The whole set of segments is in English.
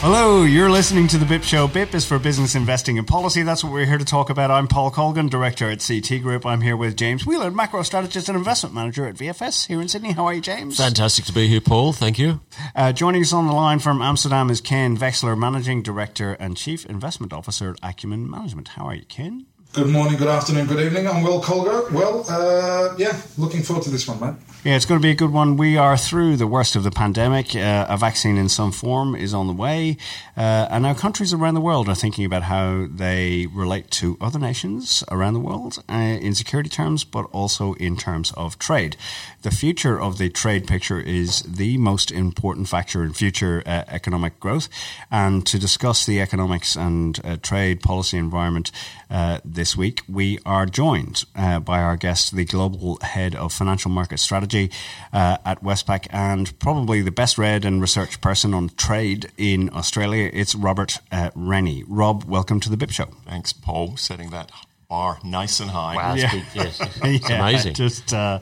Hello, you're listening to the BIP Show. BIP is for business investing and policy. That's what we're here to talk about. I'm Paul Colgan, director at CT Group. I'm here with James Wheeler, macro strategist and investment manager at VFS here in Sydney. How are you, James? Fantastic to be here, Paul. Thank you. Uh, joining us on the line from Amsterdam is Ken Vexler, managing director and chief investment officer at Acumen Management. How are you, Ken? Good morning, good afternoon, good evening. I'm Will Colger. Well, uh, yeah, looking forward to this one, man. Yeah, it's going to be a good one. We are through the worst of the pandemic. Uh, a vaccine in some form is on the way. Uh, and now countries around the world are thinking about how they relate to other nations around the world uh, in security terms, but also in terms of trade. The future of the trade picture is the most important factor in future uh, economic growth. And to discuss the economics and uh, trade policy environment uh, this week, we are joined by our guest, the global head of financial market strategy uh, at Westpac and probably the best read and research person on trade in Australia. It's Robert uh, Rennie. Rob, welcome to the BIP Show. Thanks, Paul, setting that bar nice and high. Wow, yeah. yes, it's yeah, amazing. Just uh,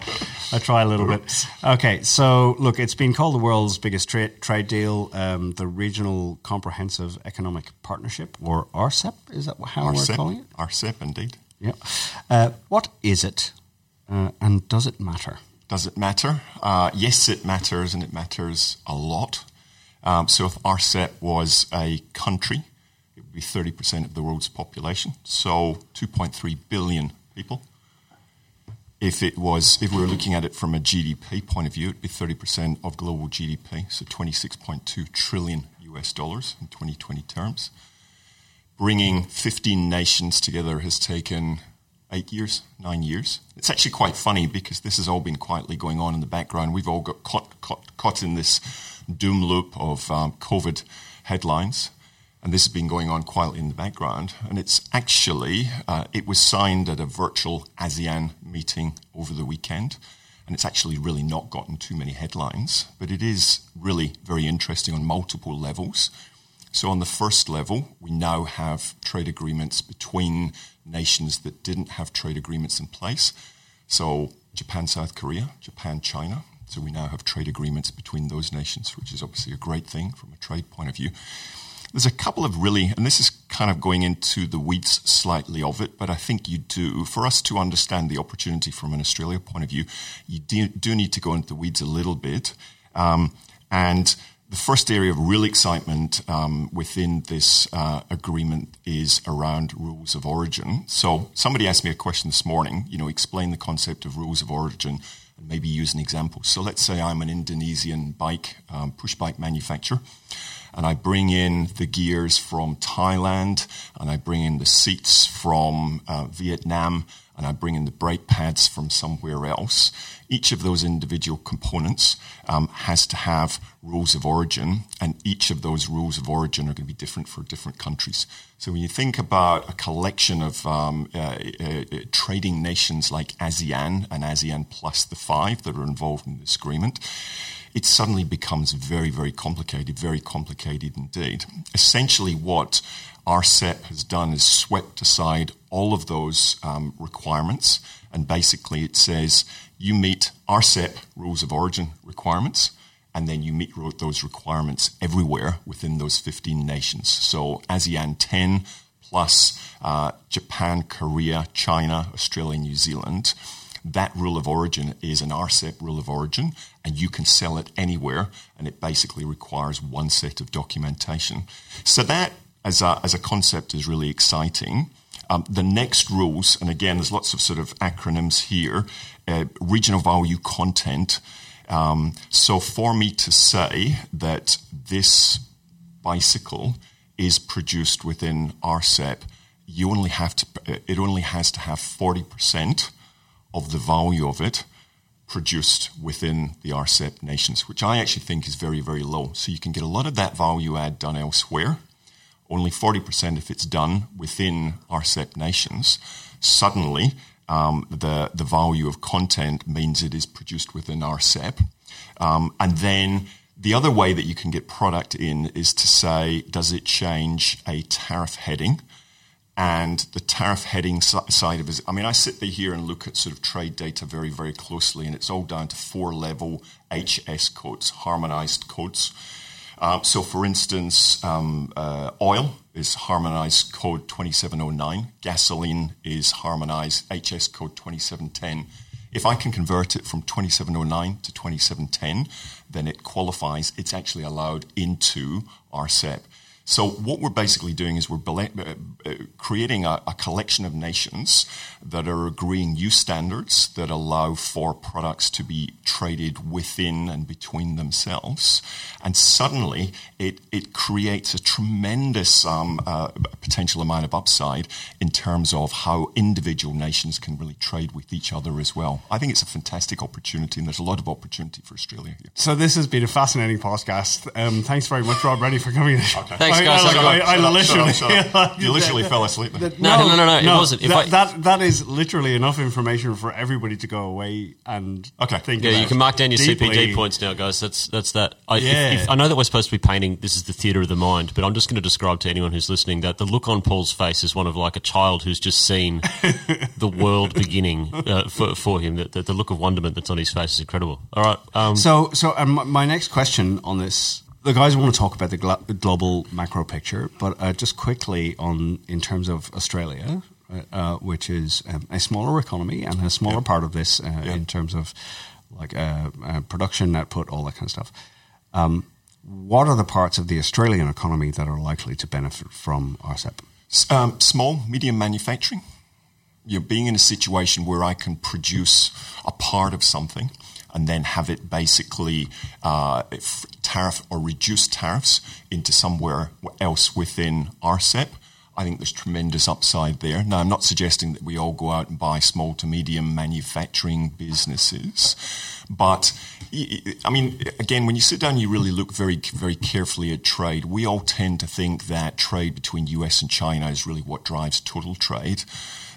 I try a little bit. Okay, so look, it's been called the world's biggest tra- trade deal, um, the Regional Comprehensive Economic Partnership, or RCEP. Is that how RCEP, we're calling it? RCEP, indeed. Yeah. Uh, what is it, uh, and does it matter? Does it matter? Uh, yes, it matters, and it matters a lot. Um, so if RCEP was a country, be 30% of the world's population, so 2.3 billion people. If it was, if we were looking at it from a GDP point of view, it'd be 30% of global GDP, so 26.2 trillion US dollars in 2020 terms. Bringing 15 nations together has taken eight years, nine years. It's actually quite funny because this has all been quietly going on in the background. We've all got caught, caught, caught in this doom loop of um, COVID headlines. And this has been going on quietly in the background. And it's actually, uh, it was signed at a virtual ASEAN meeting over the weekend. And it's actually really not gotten too many headlines, but it is really very interesting on multiple levels. So, on the first level, we now have trade agreements between nations that didn't have trade agreements in place. So, Japan, South Korea, Japan, China. So, we now have trade agreements between those nations, which is obviously a great thing from a trade point of view. There's a couple of really, and this is kind of going into the weeds slightly of it, but I think you do. For us to understand the opportunity from an Australia point of view, you do, do need to go into the weeds a little bit. Um, and the first area of real excitement um, within this uh, agreement is around rules of origin. So somebody asked me a question this morning, you know, explain the concept of rules of origin and maybe use an example. So let's say I'm an Indonesian bike, um, push bike manufacturer, and I bring in the gears from Thailand, and I bring in the seats from uh, Vietnam, and I bring in the brake pads from somewhere else each of those individual components um, has to have rules of origin, and each of those rules of origin are going to be different for different countries. So when you think about a collection of um, uh, uh, uh trading nations like ASEAN and ASEAN plus the five that are involved in this agreement, it suddenly becomes very, very complicated, very complicated indeed. Essentially, what RCEP has done is swept aside all of those um, requirements, and basically it says you meet RCEP rules of origin requirements, and then you meet those requirements everywhere within those 15 nations. So ASEAN 10 plus uh, Japan, Korea, China, Australia, New Zealand. That rule of origin is an RCEP rule of origin, and you can sell it anywhere, and it basically requires one set of documentation. So that, as a, as a concept, is really exciting. Um, the next rules, and again, there's lots of sort of acronyms here, uh, regional value content. Um, so for me to say that this bicycle is produced within RCEP, you only have to, it only has to have 40% of the value of it produced within the RCEP nations, which I actually think is very, very low. So you can get a lot of that value add done elsewhere. Only 40% if it's done within RCEP nations. Suddenly, um, the, the value of content means it is produced within RCEP. Um, and then the other way that you can get product in is to say, does it change a tariff heading? And the tariff heading side of it, I mean, I sit there here and look at sort of trade data very, very closely, and it's all down to four level HS codes, harmonized codes. Um, so, for instance, um, uh, oil is harmonized code 2709, gasoline is harmonized HS code 2710. If I can convert it from 2709 to 2710, then it qualifies, it's actually allowed into RCEP. So what we're basically doing is we're uh, uh, creating a, a, collection of nations that are agreeing new standards that allow for products to be traded within and between themselves. And suddenly it, it creates a tremendous um, uh, potential amount of upside in terms of how individual nations can really trade with each other as well. I think it's a fantastic opportunity and there's a lot of opportunity for Australia here. So this has been a fascinating podcast. Um, thanks very much, Rob Rennie, for coming. Okay. Thanks, guys. I, I, I literally, you literally fell asleep. no, no, no, no, no, It wasn't. That, I, that, that is literally enough information for everybody to go away and okay. think. Yeah, you can mark down your deeply. CPD points now, guys. That's that's that. I, yeah. If, if, I know that we're supposed to be painting. This is the theatre of the mind, but I'm just going to describe to anyone who's listening that the look on Paul's face is one of like a child who's just seen the world beginning uh, for, for him. That the, the, look of wonderment that's on his face is incredible. All right. Um, so, so um, my next question on this the guys want to talk about the glo- global macro picture, but uh, just quickly on in terms of Australia, uh, uh which is um, a smaller economy and a smaller part of this uh, in terms of like uh, uh, production output, all that kind of stuff. Um, what are the parts of the Australian economy that are likely to benefit from RCEP? Um, small, medium manufacturing. You're being in a situation where I can produce a part of something and then have it basically uh, tariff or reduce tariffs into somewhere else within RCEP. I think there's tremendous upside there. Now, I'm not suggesting that we all go out and buy small to medium manufacturing businesses, but I mean, again, when you sit down, you really look very, very carefully at trade. We all tend to think that trade between US and China is really what drives total trade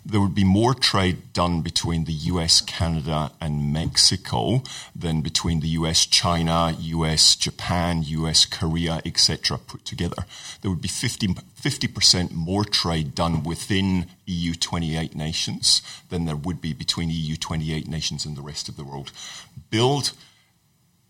there would be more trade done between the US, Canada, and Mexico than between the US, China, US, Japan, US, Korea, etc. put together. There would be 50, percent more trade done within EU 28 nations than there would be between EU 28 nations and the rest of the world. Build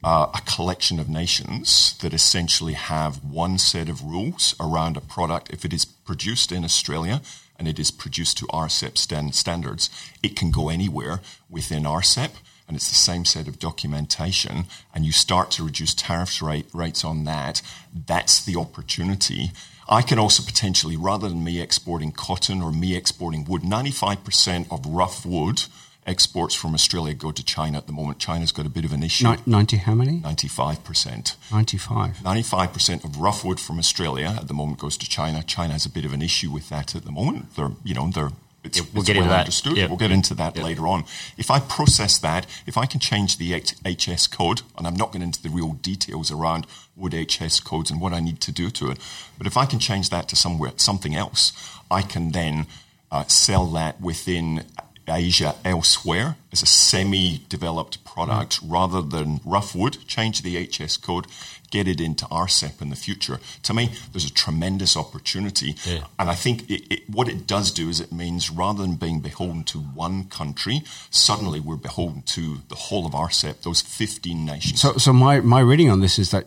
uh, a collection of nations that essentially have one set of rules around a product if it is produced in Australia and it is produced to RCEP stand- standards, it can go anywhere within RCEP and it's the same set of documentation, and you start to reduce tariff rate, rates on that, that's the opportunity. I can also potentially, rather than me exporting cotton or me exporting wood, 95% of rough wood exports from Australia go to China at the moment. China's got a bit of an issue. 90 how many? 95%. 95. 95% of rough wood from Australia at the moment goes to China. China has a bit of an issue with that at the moment. They're, you know, they're it's, we'll it's get well into understood. that. Yep. We'll get into that yep. later on. If I process that, if I can change the HS code, and I'm not getting into the real details around wood HS codes and what I need to do to it, but if I can change that to somewhere something else, I can then uh, sell that within Asia elsewhere as a semi-developed product mm. rather than rough wood, change the HS code, get it into RCEP in the future. To me, there's a tremendous opportunity. Yeah. And I think it, it, what it does do is it means rather than being beholden to one country, suddenly we're beholden to the whole of RCEP, those 15 nations. So, so my, my reading on this is that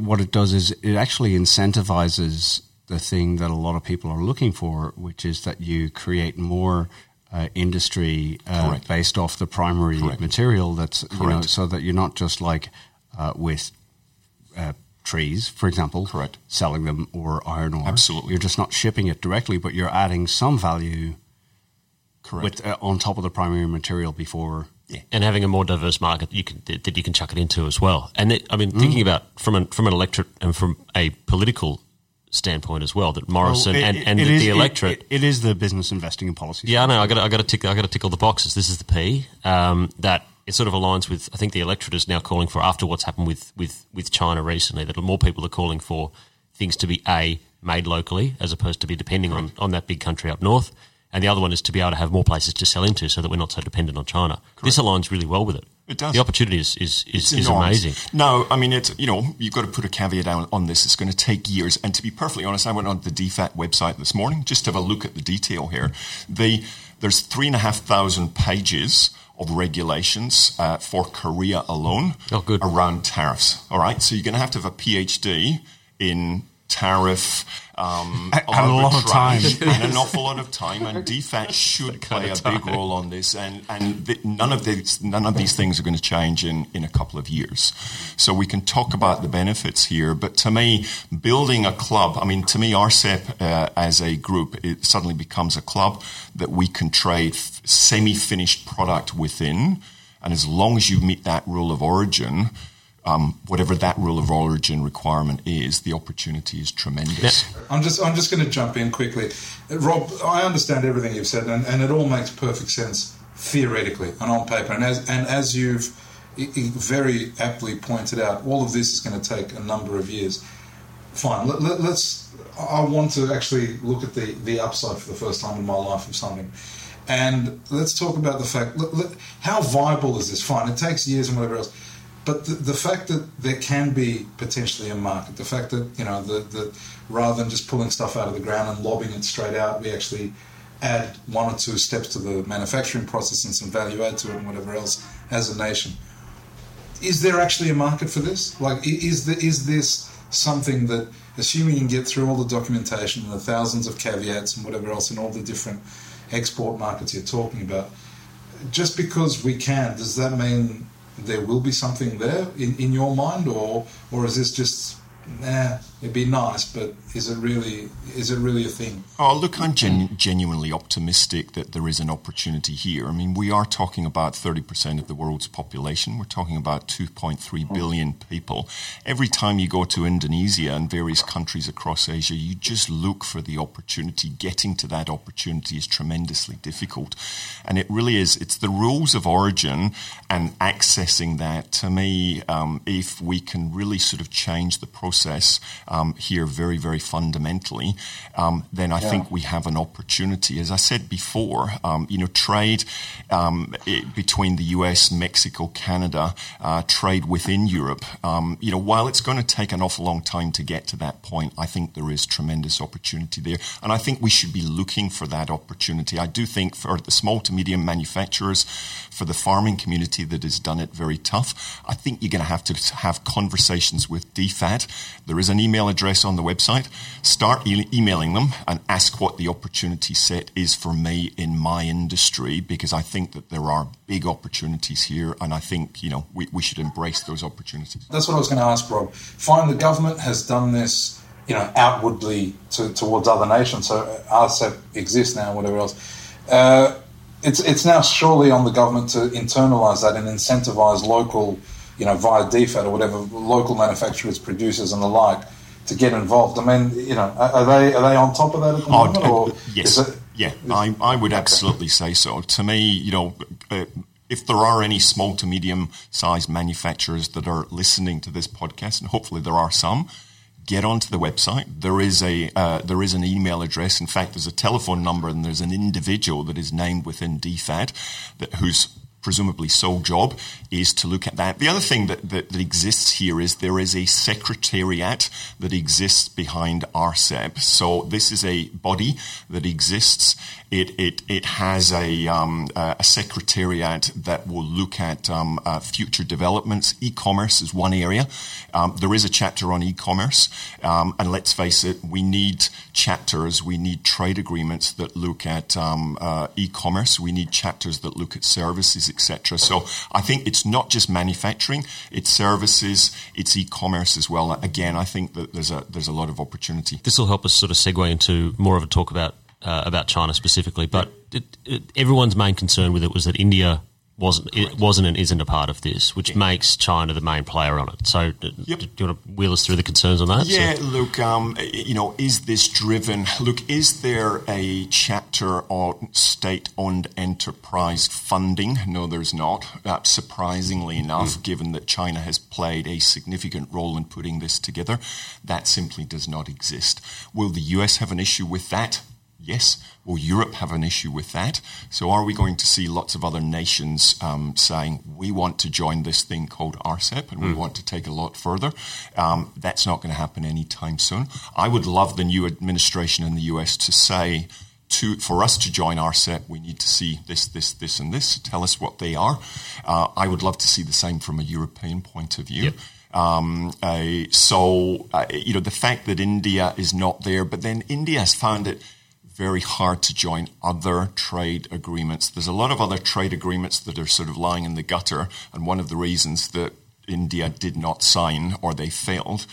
what it does is it actually incentivizes the thing that a lot of people are looking for, which is that you create more – uh, industry uh, based off the primary Correct. material. That's Correct. you know, so that you're not just like uh, with uh, trees, for example, Correct. selling them or iron ore. Absolutely, you're just not shipping it directly, but you're adding some value. Correct. With, uh, on top of the primary material before. Yeah. And having a more diverse market you can, that you can chuck it into as well. And it, I mean, mm. thinking about from an from an electorate and from a political standpoint as well. That Morrison Well, it- and, and the, is- the electorate. it- it is the business investing and policy. Yeah, I know. I got. I got to tick. I got to tick all the boxes. This is the P um, that it sort of aligns with. I think the electorate is now calling for after what's happened with with with China recently. That more people are calling for things to be a made locally as opposed to be depending on on that big country up north. And the other one is to be able to have more places to sell into, so that we're not so dependent on China. This aligns really well with it. It does. The opportunity is is, is, is amazing. No, I mean, it's, you know, you've got to put a caveat on, on this. It's going to take years. And to be perfectly honest, I went on the DFAT website this morning just to have a look at the detail here. The, there's three and a half thousand pages of regulations uh, for Korea alone Oh, around tariffs. All right. So you're going to have to have a PhD in tariff. Um, And a lot of time. and an awful lot of time, and DFAT should play a big role on this. And and th- none of these none of these things are going to change in in a couple of years. So we can talk about the benefits here, but to me, building a club. I mean, to me, RCEP uh, as a group, it suddenly becomes a club that we can trade f- semi-finished product within, and as long as you meet that rule of origin. Um, whatever that rule of origin requirement is, the opportunity is tremendous. I'm just I'm just going to jump in quickly, Uh, Rob. I understand everything you've said, and, and it all makes perfect sense theoretically and on paper. And as and as you've i- i- very aptly pointed out, all of this is going to take a number of years. Fine. Let, let, let's. I want to actually look at the the upside for the first time in my life of something. And let's talk about the fact let- let- how viable is this? Fine, it takes years and whatever else. But the, the fact that there can be potentially a market, the fact that you know that rather than just pulling stuff out of the ground and lobbing it straight out, we actually add one or two steps to the manufacturing process and some value add to it and whatever else as a nation. Is there actually a market for this? Like, is the, is this something that, assuming you can get through all the documentation and the thousands of caveats and whatever else in all the different export markets you're talking about, just because we can, does that mean there will be something there in, in your mind, or or is this just, nah, it'd be nice, but is it really is it really a thing? Oh, look, I'm gen- genuinely optimistic that there is an opportunity here. I mean, we are talking about 30% of the world's population. We're talking about 2.3 billion people. Every time you go to Indonesia and various countries across Asia, you just look for the opportunity. Getting to that opportunity is tremendously difficult. And it really is, it's the rules of origin and accessing that. To me, um, if we can really sort of change the process um, here very, very fundamentally, um, then I think we have an opportunity. As I said before, um, you know, trade um, i between the US, Mexico, Canada, uh, trade within Europe, um, you know, while it's going to take an awful long time to get to that point, I think there is tremendous opportunity there. And I think we should be looking for that opportunity. I do think for the small to medium manufacturers, for the farming community that has done it very tough, I think you're going to have to have conversations with DFAT. There is an email address on the website. Start e- emailing them and ask what the opportunity set is for me in my industry because I think that there are big opportunities here and I think, you know, we, we should embrace those opportunities. That's what I was going to ask, Rob. Fine, the government has done this, you know, outwardly to, towards other nations. So RCEP exists now, whatever else. Uh, it's it's now surely on the government to internalise that and incentivise local, you know, via DFAT or whatever, local manufacturers, producers, and the like, to get involved. I mean, you know, are they are they on top of that at the Oh, moment? or yes, is it- yeah, I, I would absolutely say so. To me, you know, uh, if there are any small to medium sized manufacturers that are listening to this podcast, and hopefully there are some, get onto the website. There is a uh, there is an email address. In fact, there's a telephone number, and there's an individual that is named within DFAT that whose presumably sole job is to look at that. The other thing that, that, that exists here is there is a secretariat that exists behind RCEP. So this is a body that exists. It, it, it has a, um, a secretariat that will look at um, uh, future developments. E-commerce is one area. Um, there is a chapter on e-commerce. Um, and let's face it, we need chapters, we need trade agreements that look at um, uh, e-commerce. We need chapters that look at services, etc. So I think it's not just manufacturing; it's services, it's e-commerce as well. Again, I think that there's a there's a lot of opportunity. This will help us sort of segue into more of a talk about uh, about China specifically. But it, it, everyone's main concern with it was that India wasn't it wasn't and isn't a part of this, which makes China the main player on it. So, Yep. do you want to wheel us through the concerns on that? So- Yeah, look, um, you know, is this driven? Look, is there a chapter on state owned enterprise funding? No, there's not. Uh, surprisingly enough, given that China has played a significant role in putting this together, that simply does not exist. Will the US have an issue with that? Yes. Will Europe have an issue with that? So, are we going to see lots of other nations um, saying we want to join this thing called RCEP and we want to take a lot further? Um, that's not going to happen anytime soon. I would love the new administration in the US to say, to, for us to join RCEP, we need to see this, this, this, and this. Tell us what they are. Uh, I would love to see the same from a European point of view. Yep. Um, uh, so, uh, you know, the fact that India is not there, but then India has found it very hard to join other trade agreements. There's a lot of other trade agreements that are sort of lying in the gutter, and one of the reasons that India did not sign or they failed,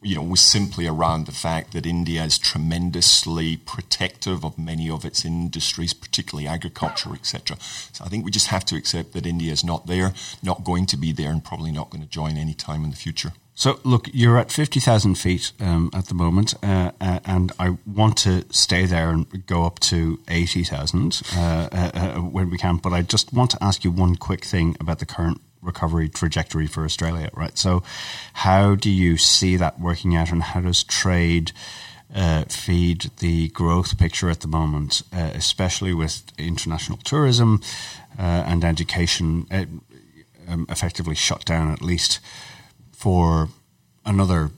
you know, was simply around the fact that India is tremendously protective of many of its industries, particularly agriculture, etc. So I think we just have to accept that India is not there, not going to be there, and probably not going to join any time in the future. So, look, you're at 50,000 feet um, at the moment, uh, uh, and I want to stay there and go up to 80,000 uh, uh, uh, when we can. But I just want to ask you one quick thing about the current recovery trajectory for Australia, right? So, how do you see that working out, and how does trade uh, feed the growth picture at the moment, uh, especially with international tourism uh, and education uh, um, effectively shut down at least? For another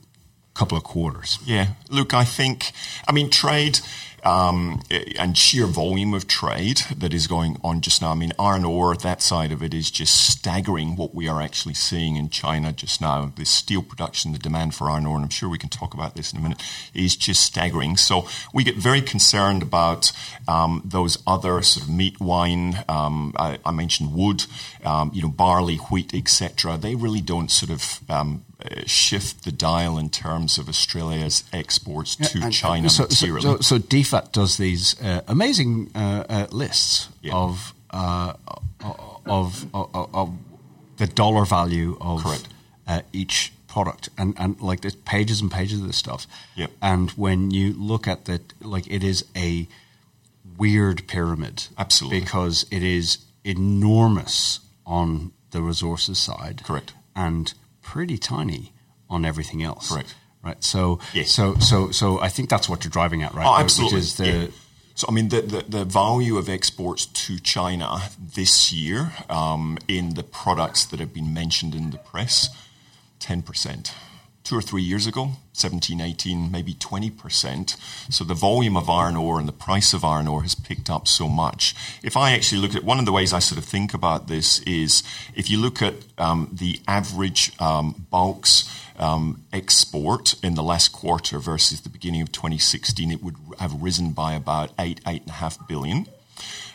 couple of quarters. Yeah, look, I think, I mean, trade um, and sheer volume of trade that is going on just now. I mean, iron ore, that side of it is just staggering what we are actually seeing in China just now. The steel production, the demand for iron ore, and I'm sure we can talk about this in a minute, is just staggering. So we get very concerned about um, those other sort of meat, wine. Um, I, I, mentioned wood, um, you know, barley, wheat, etc. They really don't sort of um, uh, shift the dial in terms of Australia's exports to China so, materially. So, so, so DFAT does these uh, amazing uh, uh, lists Yeah. of, uh, of, of of the dollar value of Uh, each product, and and like there's pages and pages of this stuff. Yep. And when you look at that, like it is a weird pyramid. Absolutely. because it is enormous on the resources side. Correct. And pretty tiny on everything else. Correct. Right. So Yes. so so so I think that's what you're driving at, right? Oh, Which absolutely. is the Yeah. So, I mean, the, the, the value of exports to China this year um, in the products that have been mentioned in the press, 10%. Two or three years ago, 17, 18, maybe 20%. So the volume of iron ore and the price of iron ore has picked up so much. If I actually look at one of the ways I sort of think about this is if you look at um, the average um, bulks um, export in the last quarter versus the beginning of 2016, it would have risen by about eight, eight and a half billion.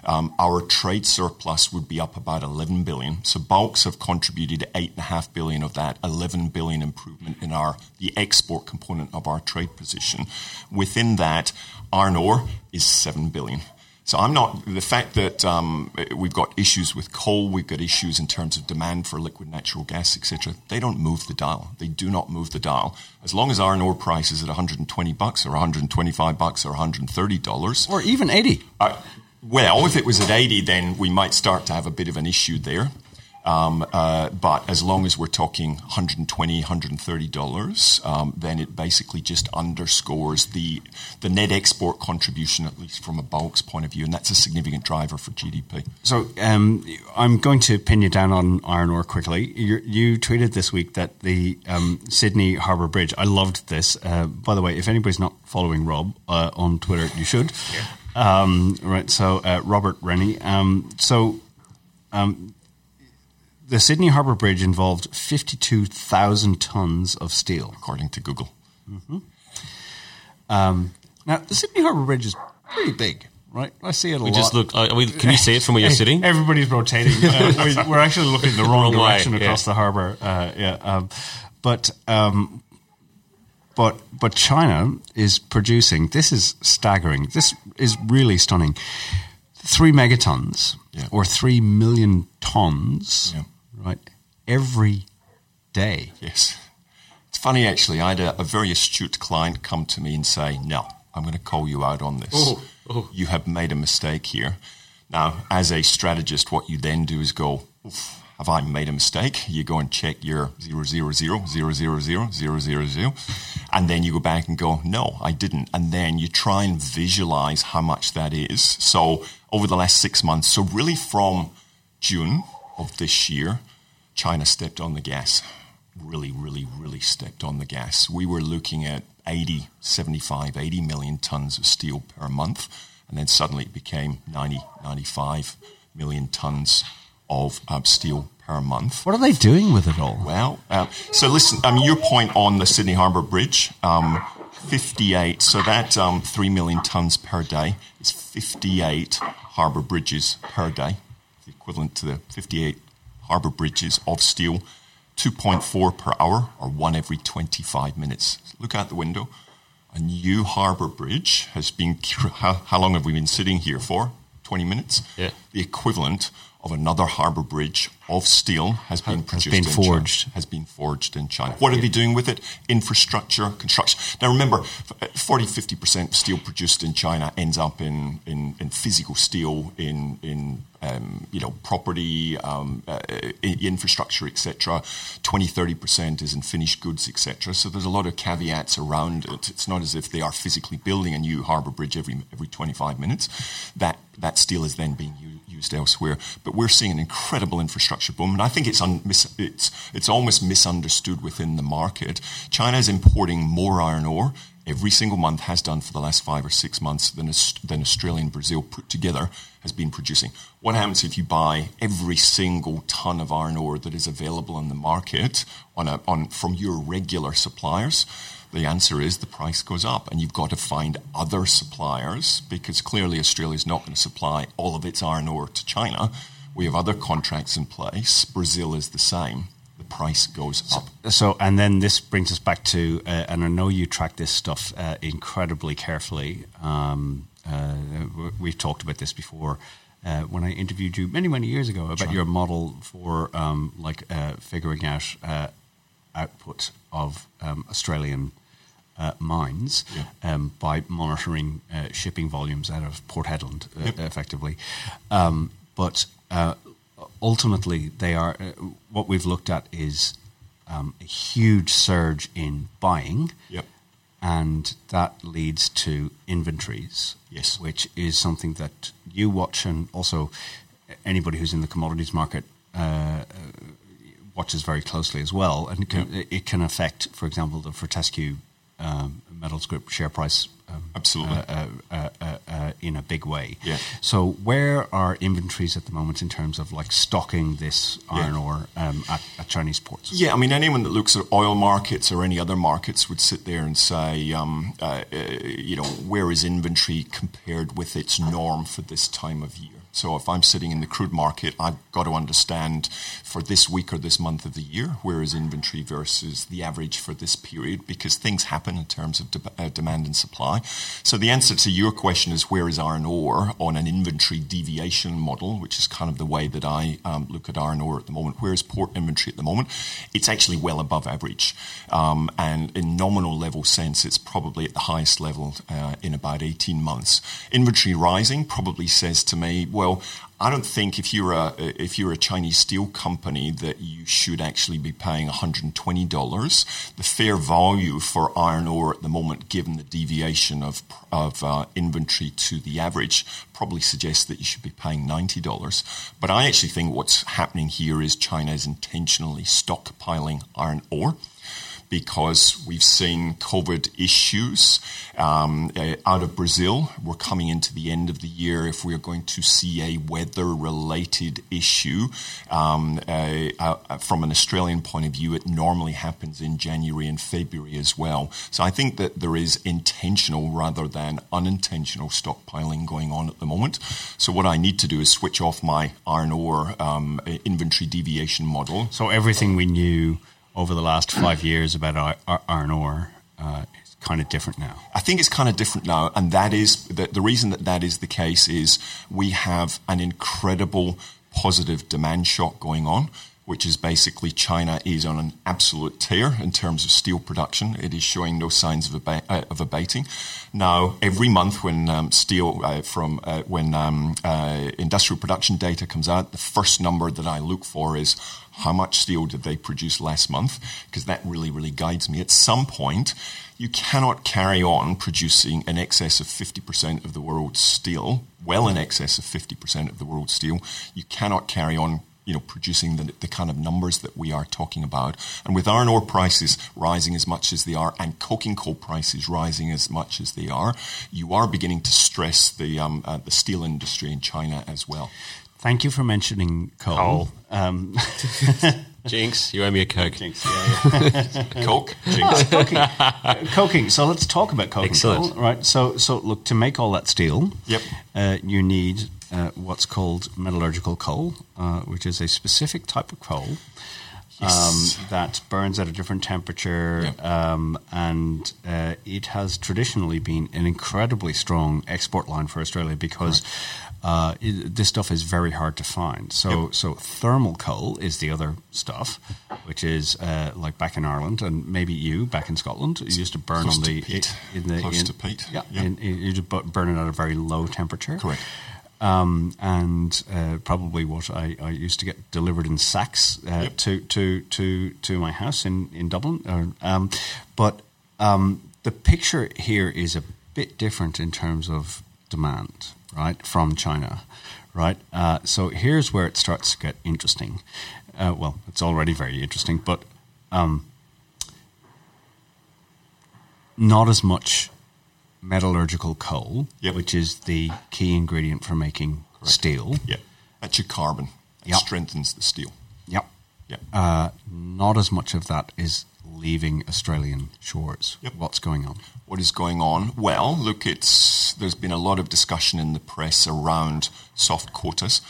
Um, our trade surplus would be up about 11 billion. So bulks have contributed 8.5 billion of that, 11 billion improvement in our the export component of our trade position. Within that, iron ore is 7 billion. So I'm not the fact that um, we've got issues with coal, we've got issues in terms of demand for liquid natural gas, etc. They don't move the dial. They do not move the dial. As long as iron ore price is at 120 bucks or 125 bucks or 130 dollars, or even eighty. uh, well, if it was at 80, then we might start to have a bit of an issue there. Um, uh, but as long as we're talking 120 130 um, then it basically just underscores the the net export contribution, at least from a bulks point of view, and that's a significant driver for GDP. So um, I'm going to pin you down on iron ore quickly. you you tweeted this week that the um, Sydney Harbour Bridge. I loved this. Uh, by the way, if anybody's not following Rob uh, on Twitter, you should. Um, right. So uh, Robert Rennie. Um, so um, the Sydney Harbour Bridge involved 52,000 tons of steel. according to Google. Now the Sydney Harbour Bridge is pretty big. Right, I see it a We lot. just look. Uh, we, can you see it from where you're sitting? Everybody's rotating. Uh, we, we're actually looking the wrong, Wrong way, direction across yeah. the harbour. Uh, yeah, um, but um, but but China is producing. This is staggering. This is really stunning. three megatons Yeah. or three million tons, Yeah. right? Every day. Yes. It's funny, actually. I had a, a very astute client come to me and say, No, I'm going to call you out on this. Oh, oh. You have made a mistake here. Now, as a strategist, what you then do is go, Oof, Have I made a mistake? You go and check your 000, 000, 000, 000, and then you go back and go, No, I didn't. And then you try and visualize how much that is. So, over the last six months, so really from June of this year, China stepped on the gas. Really, really, really stepped on the gas. We were looking at 80, 75, 80 million tons of steel per month. And then suddenly it became 90, 95 million tons of um, steel per month. What are they doing with it all? Well, uh, so listen, mean, your point on the Sydney Harbour Bridge, um, 58, so that um, 3 million tonnes per day is 58 harbour bridges per day, the equivalent to the 58 harbour bridges of steel, 2.4 per hour or one every 25 minutes. Look out the window. A new harbour bridge has been, how, how long have we been sitting here for? 20 minutes? Yeah. The equivalent of another harbour bridge of steel has been Has produced been in China forged. has been forged in China. What are they doing with it? Infrastructure, construction. Now remember, f- 40, 50% of steel produced in China ends up in, in, in physical steel, in, in um, you know, property, um, uh, infrastructure, etc. 20, 30% is in finished goods, etc. So there's a lot of caveats around it. It's not as if they are physically building a new harbour bridge every, every 25 minutes. That, that steel is then being used used elsewhere. But we're seeing an incredible infrastructure boom, and I think it's un- mis- it's it's almost misunderstood within the market. China is importing more iron ore every single month, has done for the last five or six months than than Australia and Brazil put together has been producing. What happens if you buy every single ton of iron ore that is available in the market on a on from your regular suppliers? The answer is the price goes up, and you've got to find other suppliers because clearly Australia is not going to supply all of its iron ore to China. We have other contracts in place. Brazil is the same. The price goes up. So, and then this brings us back to, uh, and I know you track this stuff uh, incredibly carefully. Um, uh, we've talked about this before. Uh, when I interviewed you many, many years ago about your model for um, like uh, figuring out uh, output of um, Australian uh, mines Yeah. um, by monitoring uh, shipping volumes out of Port Hedland, uh, effectively. Um, but uh, ultimately, they are uh, what we've looked at is um, a huge surge in buying, Yep. and that leads to inventories. Yes. which is something that you watch, and also anybody who's in the commodities market uh, watches very closely as well, and it can, it can affect, for example, the Fortescue um, Metals Group share price. Um, Absolutely. uh, uh, uh, uh, in a big way. Yeah. So, where are inventories at the moment in terms of like stocking this iron Yeah. ore um, at, at Chinese ports? Yeah, I mean, anyone that looks at oil markets or any other markets would sit there and say, um, uh, uh, you know, where is inventory compared with its norm for this time of year? So if I'm sitting in the crude market, I've got to understand for this week or this month of the year, where is inventory versus the average for this period? Because things happen in terms of de- uh, demand and supply. So the answer to your question is where is iron ore on an inventory deviation model, which is kind of the way that I um, look at iron ore at the moment. Where is port inventory at the moment? It's actually well above average. Um, and in nominal level sense, it's probably at the highest level uh, in about 18 months. Inventory rising probably says to me, well, I don't think if you're a if you're a Chinese steel company that you should actually be paying $120. The fair value for iron ore at the moment, given the deviation of of uh, inventory to the average, probably suggests that you should be paying $90. But I actually think what's happening here is China is intentionally stockpiling iron ore because we've seen COVID issues um, uh, out of Brazil. We're coming into the end of the year. If we're going to see a weather related issue, um, uh, uh, from an Australian point of view, it normally happens in January and February as well. So I think that there is intentional rather than unintentional stockpiling going on at the moment. So what I need to do is switch off my iron ore um, inventory deviation model. So everything we knew over the last five years about iron ore uh, is kind of different now? I think it's kind of different now, and that is the, the reason that that is the case is we have an incredible positive demand shock going on which is basically China is on an absolute tear in terms of steel production. It is showing no signs of, uh, of abating. Now, every month when um, steel uh, from uh, when um, uh, industrial production data comes out, the first number that I look for is how much steel did they produce last month, because that really, really guides me. At some point, you cannot carry on producing in excess of 50% of the world's steel, well in excess of 50% of the world's steel. You cannot carry on you know, producing the, the kind of numbers that we are talking about. And with iron ore prices rising as much as they are and coking coal prices rising as much as they are, you are beginning to stress the, um, uh, the steel industry in China as well. Thank you for mentioning coal. Coal. Um, Jinx, you owe me a Coke. Jinx, yeah, yeah. Coke, Oh, coking. Uh, coking. So let's talk about coking. Excellent. coal, right? So, so look to make all that steel. Yep. Uh, you need uh, what's called metallurgical coal, uh, which is a specific type of coal Yes. um, that burns at a different temperature, Yep. um, and uh, it has traditionally been an incredibly strong export line for Australia because. Uh, it, this stuff is very hard to find. So, Yep. so thermal coal is the other stuff, which is uh, like back in Ireland and maybe you back in Scotland. You used to burn Close on the peat. in the Close in- to peat. Yeah, in- in- you just burn it at a very low temperature. Correct. Um, and uh, probably what I, I used to get delivered in sacks uh, Yep. to, to to to my house in in Dublin. Or, um, but um, the picture here is a bit different in terms of demand, right, from China, right. Uh, so here's where it starts to get interesting. Uh, well, it's already very interesting, but um, not as much metallurgical coal, Yep. which is the key ingredient for making steel. Yeah. That's your carbon. It Yep. strengthens the steel. Yep. Yeah. Uh, not as much of that is leaving Australian shores. Yep. What's going on? what is going on? Well, look, it's there's been a lot of discussion in the press around soft quotas.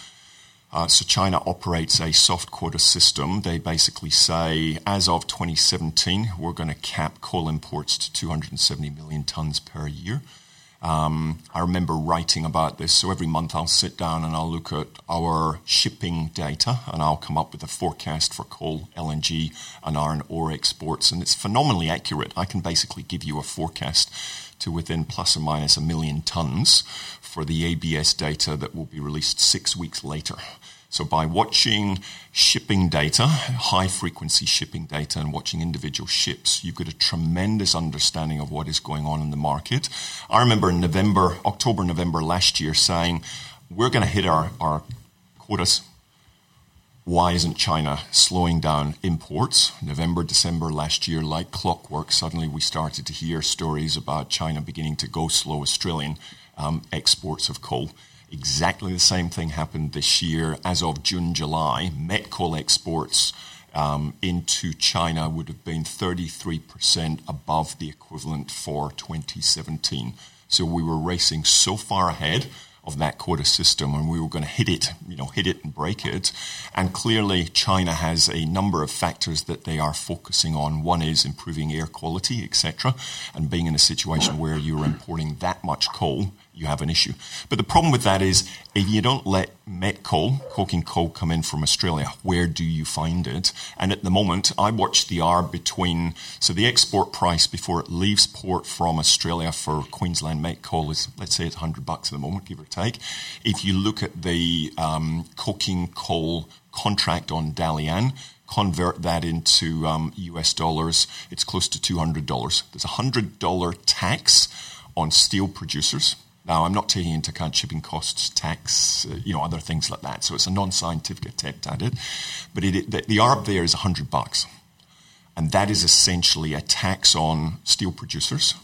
Uh, so China operates a soft quota system. They basically say, as of 2017, we're going to cap coal imports to 270 million tons per year. Um, I remember writing about this. So every month I'll sit down and I'll look at our shipping data and I'll come up with a forecast for coal, LNG, and iron ore exports. And it's phenomenally accurate. I can basically give you a forecast to within plus or minus a million tons for the ABS data that will be released six weeks later. So by watching shipping data, high frequency shipping data, and watching individual ships, you've got a tremendous understanding of what is going on in the market. I remember in November, October, November last year saying, we're going to hit our, our quotas. Why isn't China slowing down imports? November, December last year, like clockwork, suddenly we started to hear stories about China beginning to go slow Australian um, exports of coal. Exactly the same thing happened this year. As of June, July, met coal exports um, into China would have been 33% above the equivalent for 2017. So we were racing so far ahead of that quota system and we were going to hit it, you know, hit it and break it. And clearly China has a number of factors that they are focusing on. One is improving air quality, etc. And being in a situation where you're importing that much coal, you have an issue. But the problem with that is if you don't let met coal, coking coal come in from Australia, where do you find it? And at the moment, I watch the arb between, so the export price before it leaves port from Australia for Queensland met coal is, let's say it's 100 bucks at the moment, give or take. If you look at the um, coking coal contract on Dalian, convert that into um, US dollars, it's close to $200. There's a $100 tax on steel producers. Now, I'm not taking into account shipping costs, tax, uh, you know, other things like that. So it's a non-scientific attempt at it. But it, the, the ARB there is 100 bucks. And that is essentially a tax on steel producers.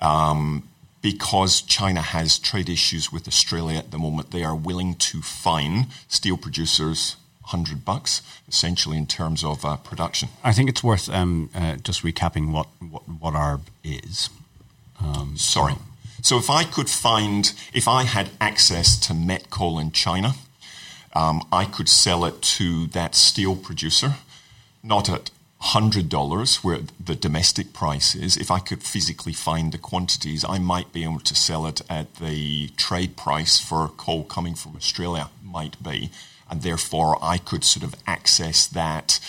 Um, because China has trade issues with Australia at the moment, they are willing to fine steel producers 100 bucks, essentially in terms of uh, production. I think it's worth um, uh, just recapping what, what, what ARB is. Um, Sorry. So if I could find, if I had access to met coal in China, um, I could sell it to that steel producer, not at hundred dollars, where the domestic price is, if I could physically find the quantities, I might be able to sell it at the trade price for coal coming from Australia might be, and therefore I could sort of access that.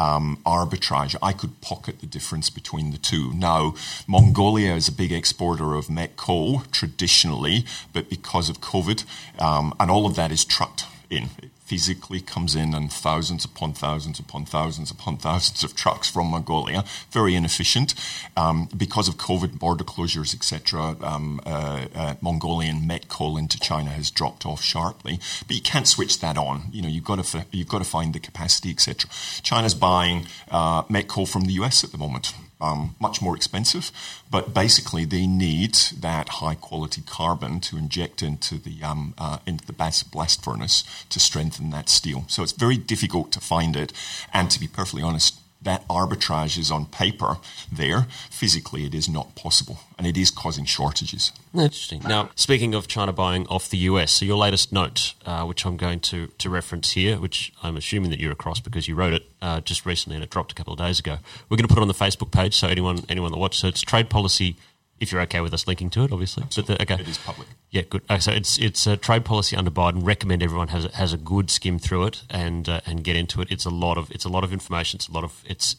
Um, arbitrage, I could pocket the difference between the two. Now, Mongolia is a big exporter of met coal traditionally, but because of COVID, um, and all of that is trucked in physically comes in and thousands upon thousands upon thousands upon thousands of trucks from Mongolia. Very inefficient. Um, because of COVID border closures, etc., um, uh, uh, Mongolian met coal into China has dropped off sharply. But you can't switch that on. You know, you've got to you've got to find the capacity, etc. China's buying uh, met coal from the US at the moment um, much more expensive, but basically they need that high quality carbon to inject into the um, uh, into the blast furnace to strengthen that steel. So it's very difficult to find it, and to be perfectly honest, that arbitrage is on paper there. Physically, it is not possible, and it is causing shortages. Interesting. Now, speaking of China buying off the US, so your latest note, uh, which I'm going to, to reference here, which I'm assuming that you're across because you wrote it uh, just recently and it dropped a couple of days ago. We're going to put it on the Facebook page, so anyone anyone that watches, so it's trade policy if you're okay with us linking to it, obviously. But the, okay, it is public. Yeah, good. Uh, so it's it's a trade policy under Biden. Recommend everyone has has a good skim through it and uh, and get into it. It's a lot of it's a lot of information. It's a lot of it's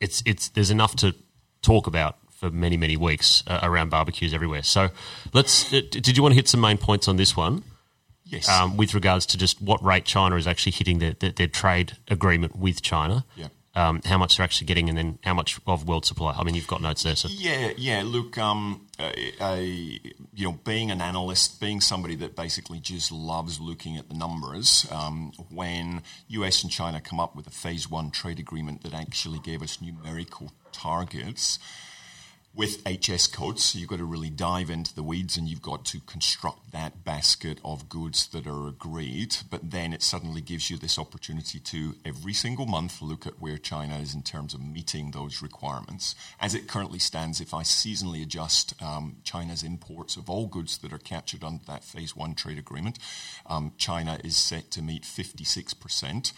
it's it's there's enough to talk about for many many weeks uh, around barbecues everywhere. So let's. Uh, did you want to hit some main points on this one? Yes. Um, with regards to just what rate China is actually hitting their, their, their trade agreement with China. Yeah um, how much they're actually getting, and then how much of world supply. I mean, you've got notes there. So yeah, yeah. Look, um, you know, being an analyst, being somebody that basically just loves looking at the numbers, um, when US and China come up with a phase one trade agreement that actually gave us numerical targets with HS codes, so you've got to really dive into the weeds and you've got to construct that basket of goods that are agreed. But then it suddenly gives you this opportunity to every single month look at where China is in terms of meeting those requirements. As it currently stands, if I seasonally adjust um, China's imports of all goods that are captured under that phase one trade agreement, um, China is set to meet 56%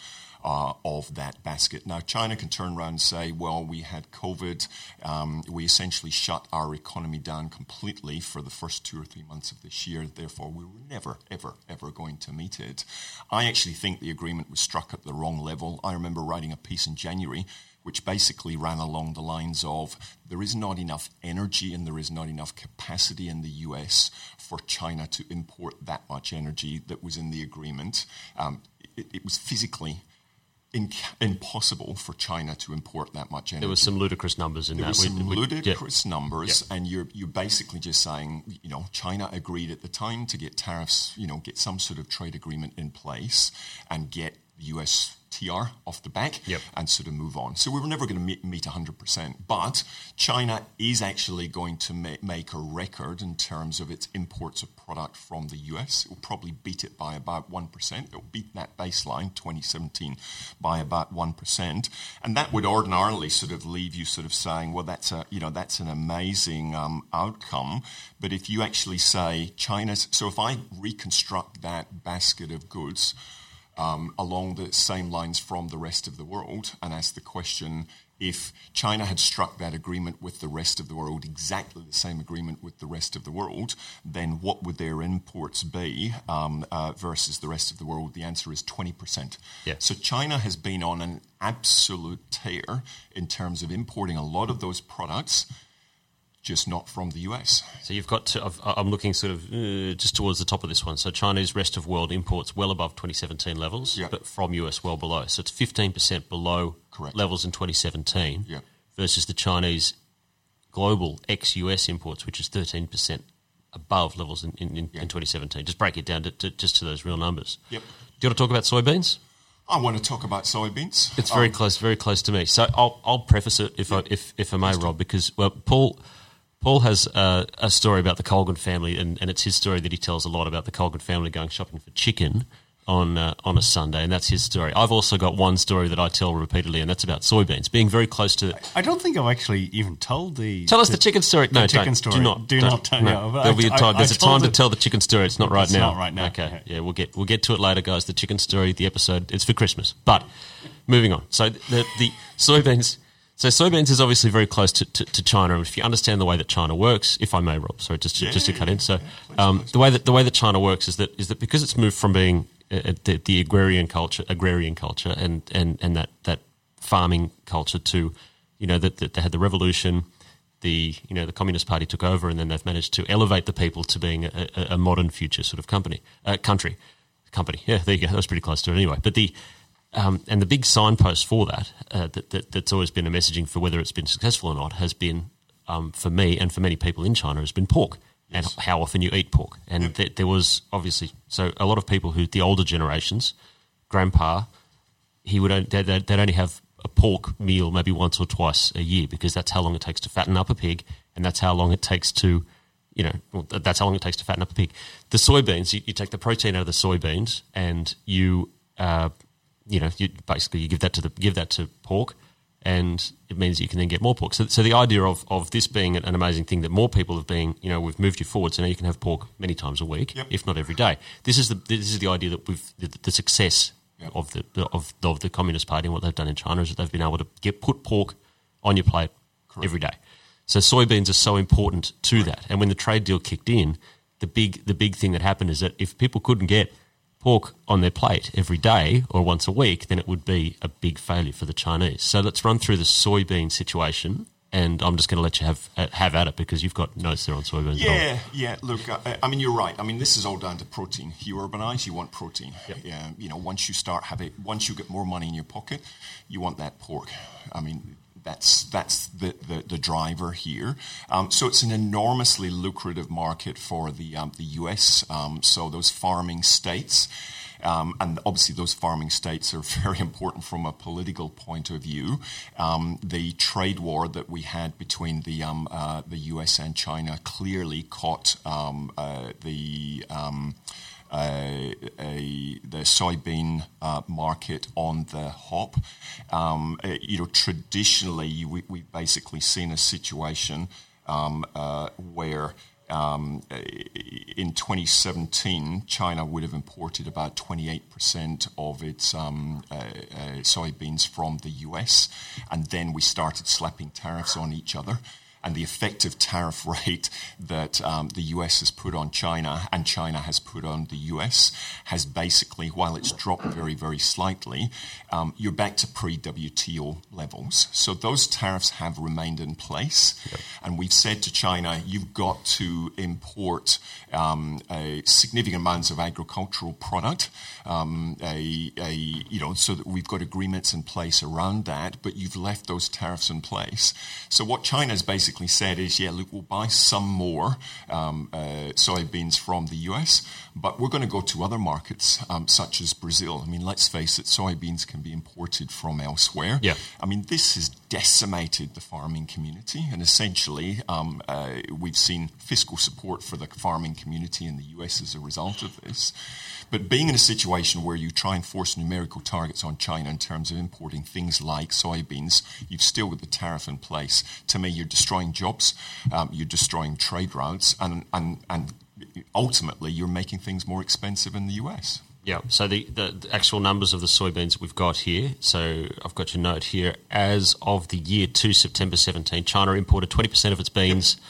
uh, of that basket. Now, China can turn around and say, well, we had COVID. Um, we essentially shut our economy down completely for the first two or three months of this year. Therefore, we were never, ever, ever going to meet it. I actually think the agreement was struck at the wrong level. I remember writing a piece in January which basically ran along the lines of there is not enough energy and there is not enough capacity in the US for China to import that much energy that was in the agreement. Um, it, it, was physically in, impossible for China to import that much energy. There was some ludicrous numbers in there that. There were some we, ludicrous yeah. numbers, yeah. and you're you're basically just saying, you know, China agreed at the time to get tariffs, you know, get some sort of trade agreement in place, and get U.S. TR off the back yep. and sort of move on. So we were never going to meet, meet 100%. But China is actually going to ma- make a record in terms of its imports of product from the US. It will probably beat it by about 1%. It will beat that baseline 2017 by about 1%. And that would ordinarily sort of leave you sort of saying, well, that's, a, you know, that's an amazing um, outcome. But if you actually say China's, so if I reconstruct that basket of goods, um, along the same lines from the rest of the world and ask the question if China had struck that agreement with the rest of the world, exactly the same agreement with the rest of the world, then what would their imports be um, uh, versus the rest of the world? The answer is 20%. Yeah. So China has been on an absolute tear in terms of importing a lot of those products just not from the US. So you've got to, i am looking sort of uh, just towards the top of this one. So Chinese rest of world imports well above 2017 levels, yep. but from US well below. So it's 15% below Correct. levels in 2017 yep. versus the Chinese global ex-US imports, which is 13% above levels in, in, in, yep. in 2017. Just break it down to, to, just to those real numbers. Yep. Do you want to talk about soybeans? I want to talk about soybeans. It's very um, close, very close to me. So I'll, I'll preface it if I if, if I may, Rob, because well, Paul Paul has uh, a story about the Colgan family, and, and it's his story that he tells a lot about the Colgan family going shopping for chicken on uh, on a Sunday, and that's his story. I've also got one story that I tell repeatedly, and that's about soybeans being very close to. I don't think I've actually even told the. Tell us the, the chicken story. No, chicken don't. story. Do not. Do don't. tell. No. There'll be a time. There's a time to tell the chicken story. It's not right it's now. Not right now. Okay. Yeah, we'll get we'll get to it later, guys. The chicken story, the episode. It's for Christmas, but moving on. So the, the soybeans. So soybeans is obviously very close to, to, to, China. And if you understand the way that China works, if I may, Rob, sorry, just to, yeah, just to cut in. So um, the way that the way that China works is that is that because it's moved from being uh, the, the, agrarian culture, agrarian culture, and and and that that farming culture to, you know, that, that they had the revolution, the you know the Communist Party took over, and then they've managed to elevate the people to being a, a, a modern future sort of company, uh, country, company. Yeah, there you go. That was pretty close to it anyway. But the um, and the big signpost for that, uh, that, that, that's always been a messaging for whether it's been successful or not, has been um, for me and for many people in China has been pork yes. and how often you eat pork. And yep. th- there was obviously so a lot of people who the older generations, grandpa, he would they'd, they'd only have a pork meal maybe once or twice a year because that's how long it takes to fatten up a pig, and that's how long it takes to, you know, well, that's how long it takes to fatten up a pig. The soybeans, you, you take the protein out of the soybeans, and you, uh, you know, you basically you give that to the give that to pork, and it means you can then get more pork. So, so the idea of, of this being an amazing thing that more people have been, you know, we've moved you forward, so now you can have pork many times a week, yep. if not every day. This is the this is the idea that we've the, the success yep. of the of, of the Communist Party and what they've done in China is that they've been able to get put pork on your plate Correct. every day. So soybeans are so important to Correct. that. And when the trade deal kicked in, the big the big thing that happened is that if people couldn't get pork on their plate every day or once a week, then it would be a big failure for the Chinese. So let's run through the soybean situation. And I'm just going to let you have uh, have at it because you've got notes there on soybeans. Yeah, yeah. Look, I, I, mean, you're right. I mean, this is all down to protein. You urbanize, you want protein. Yep. Yeah, you know, once you start having, once you get more money in your pocket, you want that pork. I mean, that's that's the, the, the driver here. Um, so it's an enormously lucrative market for the um, the U.S. Um, so those farming states. Um, and obviously, those farming states are very important from a political point of view. Um, the trade war that we had between the um, uh, the U.S. and China clearly caught uh, the a, the soybean uh, market on the hop. Um, uh, you know, traditionally, we, we've basically seen a situation um, uh, where um, in 2017, China would have imported about 28% of its um, uh, uh, soybeans from the US, and then we started slapping tariffs on each other and the effective tariff rate that um, the US has put on China and China has put on the US has basically, while it's dropped very, very slightly, um, you're back to pre WTO levels. So those tariffs have remained in place. Yep. And we've said to China, you've got to import um, significant amounts of agricultural product, um, a, a, you know, so that we've got agreements in place around that, but you've left those tariffs in place. So what China is basically basically said is, yeah, look, we'll buy some more um, uh, soybeans from the US, but we're going to go to other markets um, such as Brazil. I mean, let's face it, soybeans can be imported from elsewhere. Yeah. I mean, this has decimated the farming community, and essentially, um, uh, we've seen fiscal support for the farming community in the US as a result of this. But being in a situation where you try and force numerical targets on China in terms of importing things like soybeans, you've still got the tariff in place. To me, you're destroying jobs, um, you're destroying trade routes, and, and, and ultimately, you're making things more expensive in the US. Yeah, so the, the, the, actual numbers of the soybeans we've got here. So I've got your note here. As of the year to September 17, China imported 20% of its beans. Yep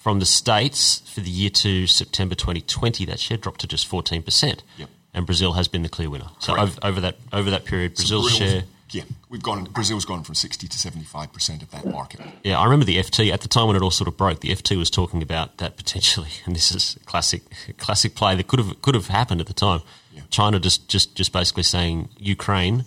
from the States for the year to September 2020, that share dropped to just 14%. Yep. And Brazil has been the clear winner. So over, over, that over that period, Brazil's so share. Yeah, we've gone. Brazil's gone from sixty to seventy-five percent of that market. Yeah, I remember the FT at the time when it all sort of broke. The FT was talking about that potentially, and this is a classic, classic play that could have could have happened at the time. Yeah. China just, just, just basically saying Ukraine,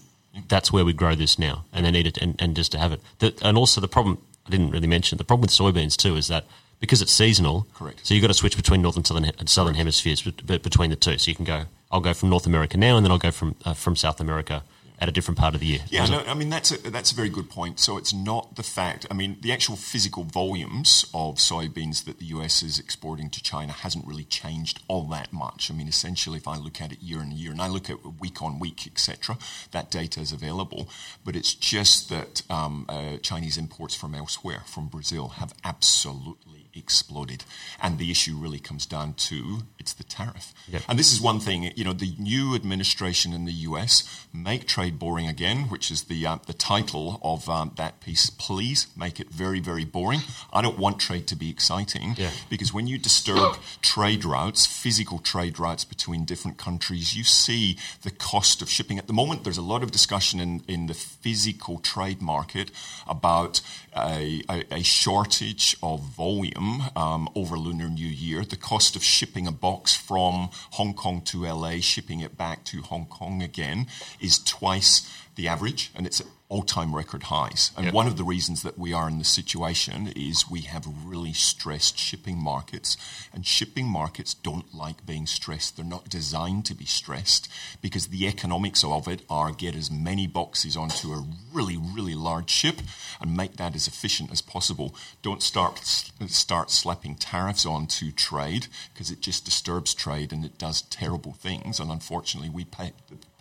that's where we grow this now, and they need it, and, and just to have it. The, and also the problem I didn't really mention the problem with soybeans too is that because it's seasonal. Correct. So you've got to switch between north and southern and southern hemispheres, but between the two. So you can go. I'll go from North America now, and then I'll go from uh, from South America at a different part of the year. Yeah, no, I mean that's a, that's a very good point. So it's not the fact. I mean, the actual physical volumes of soybeans that the US is exporting to China hasn't really changed all that much. I mean, essentially, if I look at it year on year, and I look at week on week, etc., that data is available. But it's just that um, uh, Chinese imports from elsewhere, from Brazil, have absolutely exploded. And the issue really comes down to it's the tariff. Yep. And this is one thing, you know, the new administration in the US make trade boring again, which is the uh, the title of um, that piece. Please make it very very boring. I don't want trade to be exciting Yeah. because when you disturb trade routes, physical trade routes between different countries, you see the cost of shipping. At the moment, there's a lot of discussion in, in the physical trade market about a, a, a shortage of volume um, over Lunar New Year. The cost of shipping a box from Hong Kong to LA, shipping it back to Hong Kong again, is twice the average, and it's at all-time record highs. And Yep. one of the reasons that we are in this situation is we have really stressed shipping markets, and shipping markets don't like being stressed. They're not designed to be stressed because the economics of it are get as many boxes onto a really, really large ship and make that as efficient as possible. Don't start start slapping tariffs onto trade because it just disturbs trade and it does terrible things. And unfortunately, we pay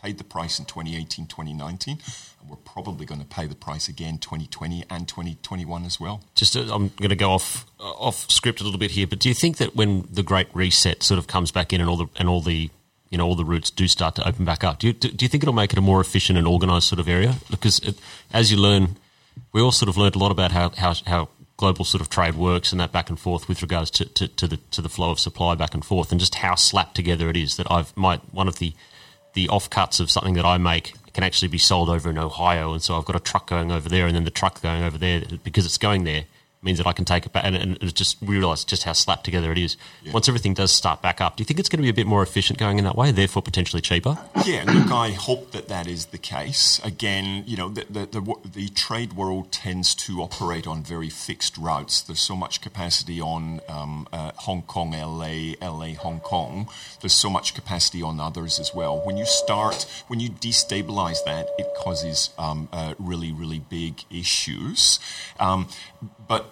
paid the price in 2018, 2019, and we're probably going to pay the price again 2020 and 2021 as well. Just, uh, I'm going to go off uh, off script a little bit here, but do you think that when the Great Reset sort of comes back in and all the and all the you know all the routes do start to open back up, do you, do, you think it'll make it a more efficient and organised sort of area? Because it, as you learn, we all sort of learned a lot about how how, how global sort of trade works and that back and forth with regards to, to, to the to the flow of supply back and forth, and just how slapped together it is. That I've my one of the the offcuts of something that I make can actually be sold over in Ohio, and so I've got a truck going over there, and then the truck going over there because it's going there means that I can take it back, and, and it's just realise just how slapped together it is. Once everything does start back up, do you think it's going to be a bit more efficient going in that way, therefore potentially cheaper? Yeah, look, I hope that that is the case. Again, you know, the, the, the, the trade world tends to operate on very fixed routes. There's so much capacity on um, uh, Hong Kong, LA, LA, Hong Kong. There's so much capacity on others as well. When you start, when you destabilize that, it causes um, uh, really, really big issues. Um, but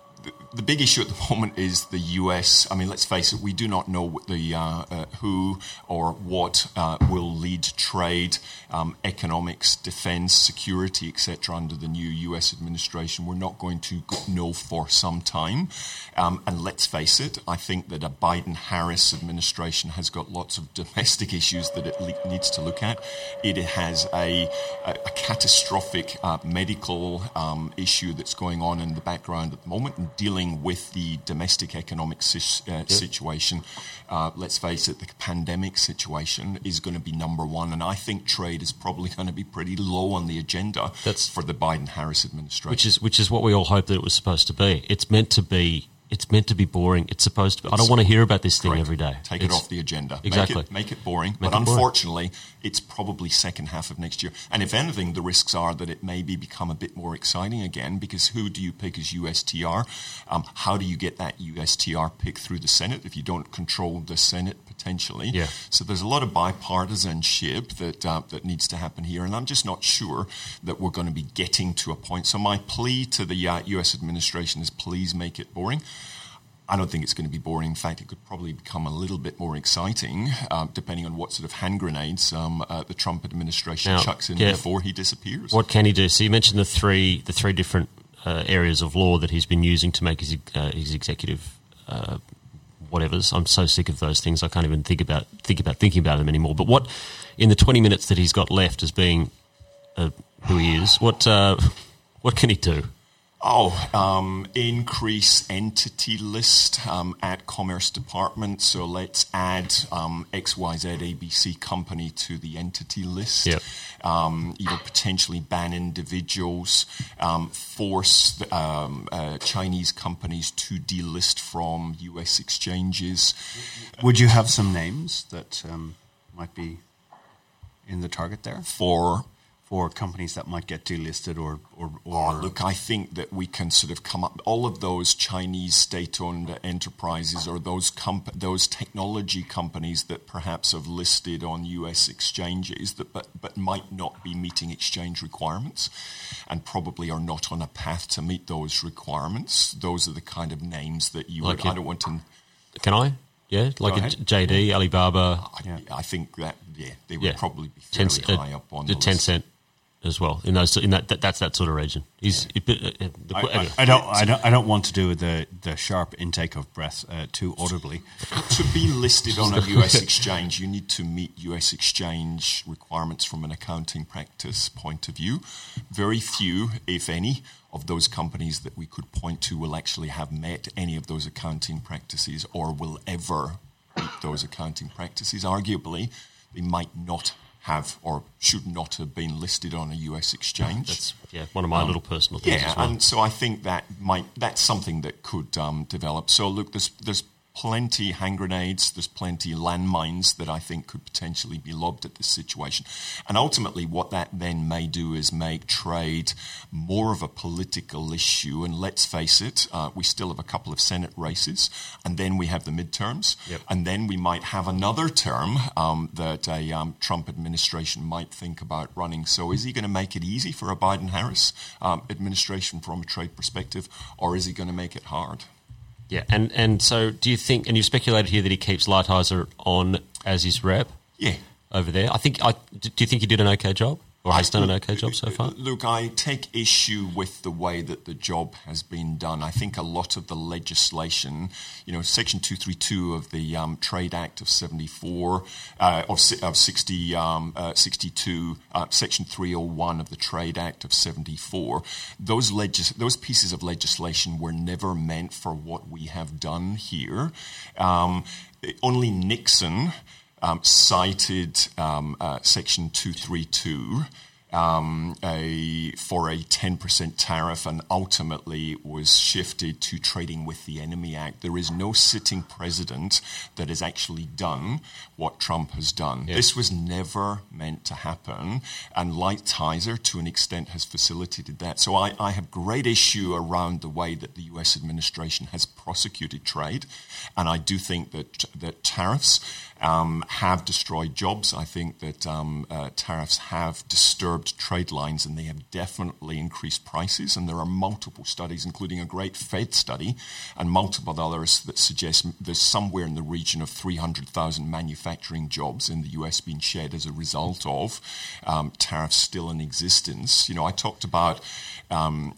the, big issue at the moment is the U.S. I mean, let's face it, we do not know the uh, uh, who or what uh, will lead trade, um, economics, defense, security, etc. Under the new U.S. administration, we're not going to know for some time. Um, and let's face it, I think that a Biden-Harris administration has got lots of domestic issues that it le- needs to look at. It has a, a, a catastrophic uh, medical um, issue that's going on in the background at the moment and dealing with the domestic economic sis- uh, situation. Uh, let's face it, the pandemic situation is going to be number one, and I think trade is probably going to be pretty low on the agenda That's- for the Biden-Harris administration. Which is which is what we all hoped that it was supposed to be. It's meant to be. It's meant to be boring. It's supposed to. be. I don't want to hear about this thing Correct. every day. Take it off the agenda. Exactly. Make it, make it boring. Make but it boring. unfortunately, it's probably second half of next year. And if anything, the risks are that it maybe become a bit more exciting again because who do you pick as USTR? Um, how do you get that USTR pick through the Senate if you don't control the Senate potentially? Yeah. So there's a lot of bipartisanship that uh, that needs to happen here, and I'm just not sure that we're going to be getting to a point. So my plea to the uh, U.S. administration is please make it boring. I don't think it's going to be boring. In fact, it could probably become a little bit more exciting, um, depending on what sort of hand grenades um, uh, the Trump administration Now, chucks in yeah. before he disappears. What can he do? So you mentioned the three the three different uh, areas of law that he's been using to make his uh, his executive uh, whatever's. I'm so sick of those things. I can't even think about think about thinking about them anymore. But what in the 20 minutes that he's got left as being uh, who he is, what uh, what can he do? Oh, um, increase entity list um, at Commerce Department. So let's add um, XYZ ABC company to the entity list. Yep. Um, you know, potentially ban individuals, um, force the, um, uh, Chinese companies to delist from U.S. exchanges. Would you have some names that um, might be in the target there For for companies that might get delisted or or, Oh, or look, I think that we can sort of come up. All of those Chinese state-owned enterprises or those comp- those technology companies that perhaps have listed on U.S. exchanges that but but might not be meeting exchange requirements, and probably are not on a path to meet those requirements. Those are the kind of names that you Like would. it- I don't want to. Can I? Yeah, like a JD, Alibaba, I, Yeah. I think that yeah, they would yeah, probably be Ten fairly c- uh, high up on the the ten list. cent. As well. In those, in that, that that's that sort of region. He's. it- uh, uh, the- I, I. I don't, I don't, I don't want to do the the sharp intake of breath uh, too audibly. to be listed on a US exchange, you need to meet US exchange requirements from an accounting practice point of view. Very few, if any, of those companies that we could point to will actually have met any of those accounting practices or will ever meet those accounting practices. Arguably, they might not have or should not have been listed on a US exchange. That's yeah, one of my little personal things Yeah, well. and so I think that might that's something that could um, develop. So look, there's there's plenty hand grenades, there's plenty landmines that I think could potentially be lobbed at this situation, and ultimately what that then may do is make trade more of a political issue. And let's face it, uh, we still have a couple of Senate races, and then we have the midterms, Yep. and then we might have another term um, that a um, Trump administration might think about running. So, is he going to make it easy for a Biden Harris um, administration from a trade perspective, or is he going to make it hard? Yeah, and and so do you think? And you've speculated here that he keeps Lighthizer on as his rep Yeah. over there. I think. I do you think he did an okay job, or has done an okay job so far? Look, I take issue with the way that the job has been done. I think a lot of the legislation, you know, Section 232 of the um, Trade Act of 74, uh, of, of 60, um, uh, 62, uh, Section 301 of the Trade Act of 74, those, legis- those pieces of legislation were never meant for what we have done here. Um, only Nixon cited um, uh, Section 232 um, a, for a 10% tariff and ultimately was shifted to Trading with the Enemy Act. There is no sitting president that has actually done what Trump has done. This was never meant to happen, and Lighthizer, to an extent, has facilitated that. So I, I have great issue around the way that the U.S. administration has prosecuted trade, and I do think that that tariffs um, have destroyed jobs. I think that um, uh, tariffs have disturbed trade lines and they have definitely increased prices. And there are multiple studies, including a great Fed study and multiple others that suggest there's somewhere in the region of 300,000 manufacturing jobs in the US being shed as a result of um, tariffs still in existence. You know, I talked about um,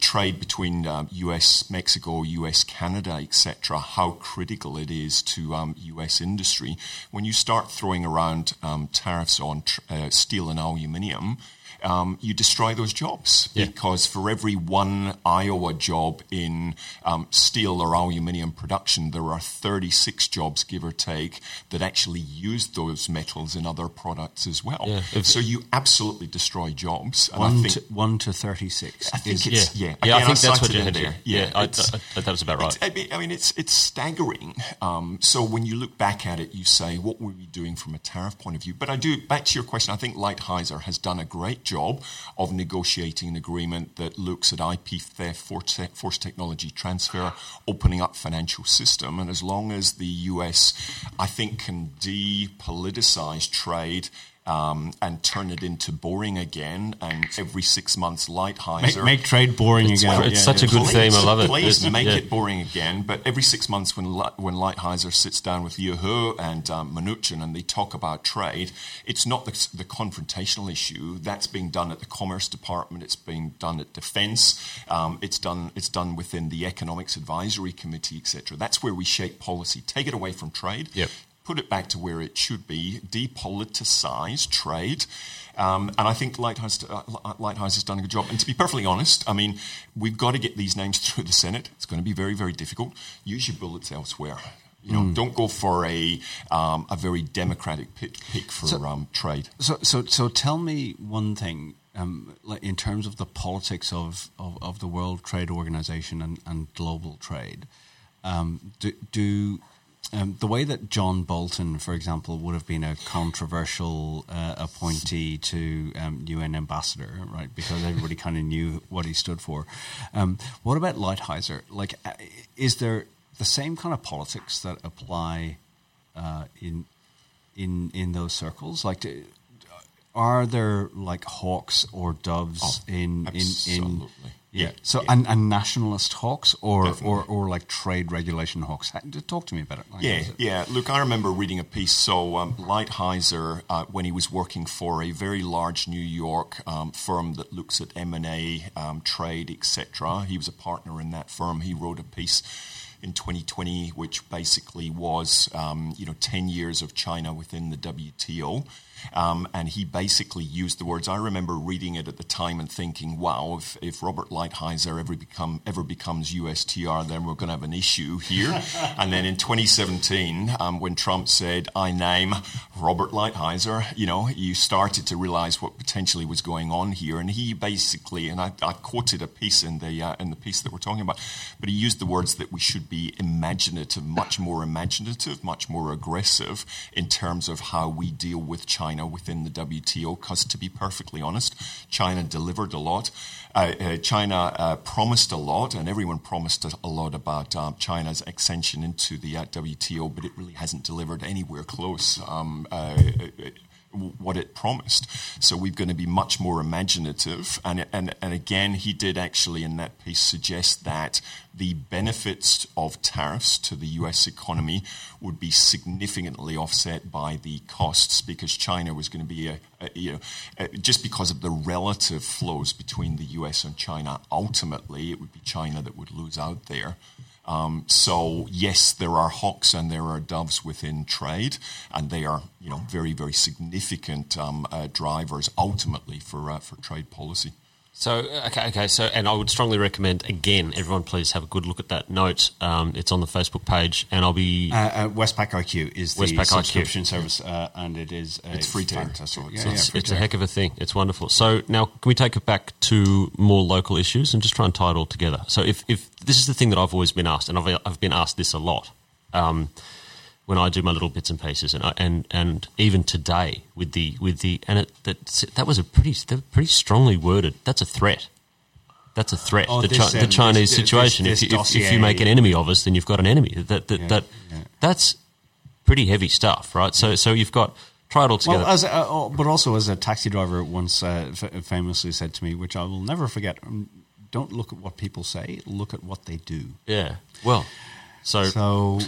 trade between um, US, Mexico, US, Canada, etc., how critical it is to um, US industry. When you start throwing around um, tariffs on tr- uh, steel and aluminium, um, you destroy those jobs Yeah. because for every one Iowa job in um, steel or aluminium production, there are 36 jobs, give or take, that actually use those metals in other products as well. Yeah. So you absolutely destroy jobs. And I One think to, one to thirty six. I think Yeah, it's yeah. yeah. I Again, think that's what you had there. here. Yeah, I, I, I, that was about right. I I mean, it's it's staggering. Um, so when you look back at it, you say, what were we doing from a tariff point of view? But I do back to your question. I think Lighthizer has done a great job of negotiating an agreement that looks at IP theft, forced technology transfer, opening up financial system, and as long as the US, I think, can depoliticize trade. Um, and turn it into boring again, and every six months, Lighthizer Make, make trade boring It's again. what- It's such a good theme, I love it. Please make yeah. it boring again. But every six months, when Li- when Lighthizer sits down with Liu He and um, Mnuchin and they talk about trade, it's not the, the confrontational issue that's being done at the Commerce Department. It's being done at Defence. Um, it's done. It's done within the Economics Advisory Committee, etc. That's where we shape policy. Take it away from trade. Yep. Put it back to where it should be. Depoliticize trade. Um, and I think Lighthouse, uh, Lighthouse has done a good job. And to be perfectly honest, I mean, we've got to get these names through the Senate. It's going to be very, very difficult. Use your bullets elsewhere. You know, don't go for a um, a very democratic pick, pick for So- um, trade. So, so, so tell me one thing um, like in terms of the politics of, of, of the World Trade Organization and, and global trade. Um, do, do um, the way that John Bolton, for example, would have been a controversial uh, appointee to um, UN ambassador, right? Because everybody kind of knew what he stood for. Um, what about Lighthizer? Like, uh, is there the same kind of politics that apply uh, in in in those circles? Like, do, are there like hawks or doves Oh, in in in absolutely. yeah? Yeah, So yeah. and, and nationalist hawks or, or Definitely. or like trade regulation hawks. Ha- Talk to me about it. Like, Yeah, it- yeah. Look, I remember reading a piece. So um, Lighthizer, uh, when he was working for a very large New York um, firm that looks at M and A, um, trade, etc., he was a partner in that firm. He wrote a piece in 2020, which basically was, um, you know, 10 years of China within the WTO. Um, and he basically used the words. I remember reading it at the time and thinking, "Wow, if, if Robert Lighthizer ever become ever becomes USTR, then we're going to have an issue here." and then in 2017, um, when Trump said, "I name Robert Lighthizer," you know, you started to realize what potentially was going on here. And he basically, and I, I quoted a piece in the uh, in the piece that we're talking about, but he used the words that we should be imaginative, much more imaginative, much more aggressive in terms of how we deal with China within the WTO. Because to be perfectly honest, China delivered a lot. Uh, uh, China uh, promised a lot, and everyone promised a, lot about um, China's extension into the uh, WTO, but it really hasn't delivered anywhere close. Um, uh, what it promised. So we're going to be much more imaginative. And, and, and again, he did actually in that piece suggest that the benefits of tariffs to the US economy would be significantly offset by the costs because China was going to be, a, a, you know, uh, just because of the relative flows between the US and China, ultimately it would be China that would lose out there. Um, so yes, there are hawks and there are doves within trade, and they are you know very very significant um, uh, drivers ultimately for uh, for trade policy. So okay, okay. So, and I would strongly recommend again, everyone, please have a good look at that note. Um, it's on the Facebook page, and I'll be Uh, uh, Westpac IQ is the Westpac IQ. subscription service, uh, and it is a It's free to fantastic. So yeah, it's- yeah, it's, free it's to a heck of a thing. It's wonderful. So now, can we take it back to more local issues and just try and tie it all together? So, if, if this is the thing that I've always been asked, and I've, I've been asked this a lot um, when I do my little bits and pieces, and I, and and even today with the with the and it, that that was a pretty pretty strongly worded. That's a threat. That's a threat. Oh, the, this, Chi- the um, Chinese this- situation. this if, you, if, if you make an enemy of us, then you've got an enemy. That that, Yeah, that yeah. that's pretty heavy stuff, right? So so you've got try it all together. Well, a, uh, but also as a taxi driver once uh, f- famously said to me, which I will never forget: um, "Don't look at what people say; look at what they do." yeah. Well, so So,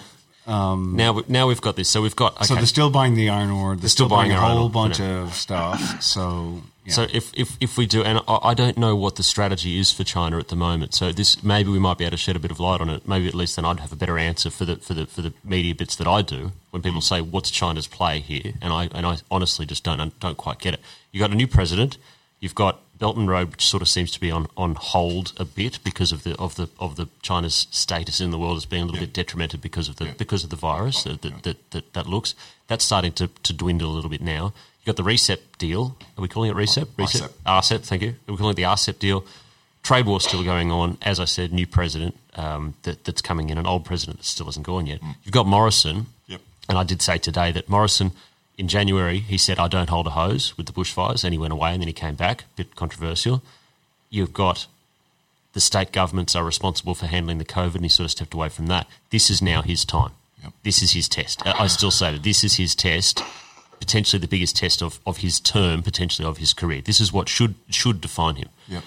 Um, now now we've got this. So we've got okay. so they're still buying the iron ore. They're, still, buying, buying a whole bunch of stuff. So, yeah. So if, if, if we do, and I, I don't know what the strategy is for China at the moment. So this maybe we might be able to shed a bit of light on it. Maybe at least then I'd have a better answer for the for the for the media bits that I do when people say what's China's play here, and I and I honestly just don't don't quite get it. You got a new president. You've got Belt and Road, which sort of seems to be on, on hold a bit because of the of the of the China's status in the world as being a little Yeah. bit detrimented because of the Yeah. because of the virus that that, that, that that looks. That's starting to, to dwindle a little bit now. You've got the RCEP deal. Are we calling it RCEP? RCEP. RCEP. Thank you. Are we calling it the RCEP deal? Trade war still going on. As I said, new president um, that, that's coming in, an old president that still hasn't gone yet. You've got Morrison, Yep. and I did say today that Morrison, in January, he said, I don't hold a hose with the bushfires, and he went away and then he came back. a bit controversial. You've got the state governments are responsible for handling the COVID, and he sort of stepped away from that. This is now his time. Yep. This is his test. I still say that this is his test, potentially the biggest test of, of his term, potentially of his career. This is what should should define him. Yep.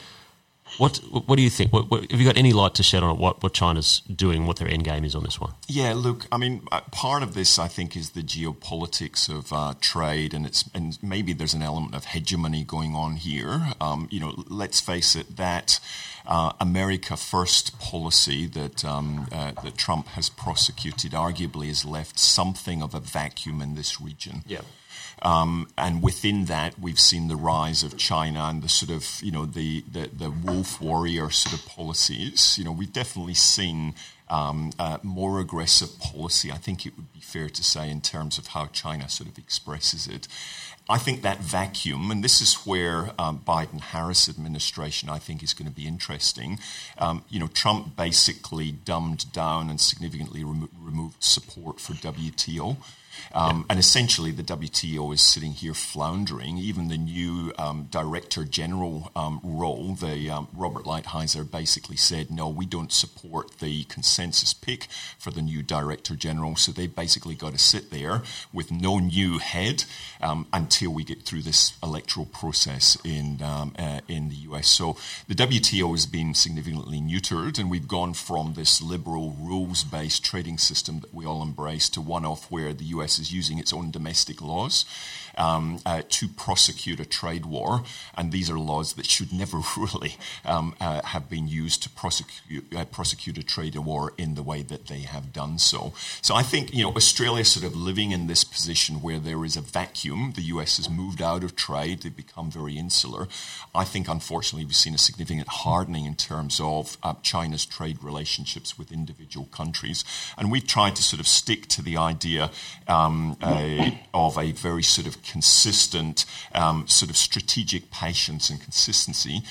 What what do you think? What, what, have you got any light to shed on it? What what China's doing? What their end game is on this one? Yeah, look, I mean, uh, part of this, I think, is the geopolitics of uh, trade, and it's and maybe there's an element of hegemony going on here. Um, you know, let's face it, that uh, America First policy that um, uh, that Trump has prosecuted arguably has left something of a vacuum in this region. Um, and within that, we've seen the rise of China and the sort of, you know, the, the, the wolf warrior sort of policies. You know, we've definitely seen um, uh, more aggressive policy, I think it would be fair to say, in terms of how China sort of expresses it. I think that vacuum, and this is where um, Biden-Harris administration, I think, is going to be interesting. Um, you know, Trump basically dumbed down and significantly remo- removed support for WTO. Um, And essentially, the WTO is sitting here floundering. Even the new um, director general um, role, the um, Robert Lighthizer, basically said, "No, we don't support the consensus pick for the new director general." So they basically got to sit there with no new head um, until we get through this electoral process in um, uh, in the US. So the WTO has been significantly neutered, and we've gone from this liberal rules-based trading system that we all embrace to one off where the US is using its own domestic laws um, uh, to prosecute a trade war, and these are laws that should never really um, uh, have been used to prosecute uh, prosecute a trade war in the way that they have done so. So I think you know Australia sort of living in this position where there is a vacuum. The US has moved out of trade; they've become very insular. I think, unfortunately, we've seen a significant hardening in terms of uh, China's trade relationships with individual countries, and we've tried to sort of stick to the idea um, uh, of a very sort of consistent um, sort of strategic patience and consistency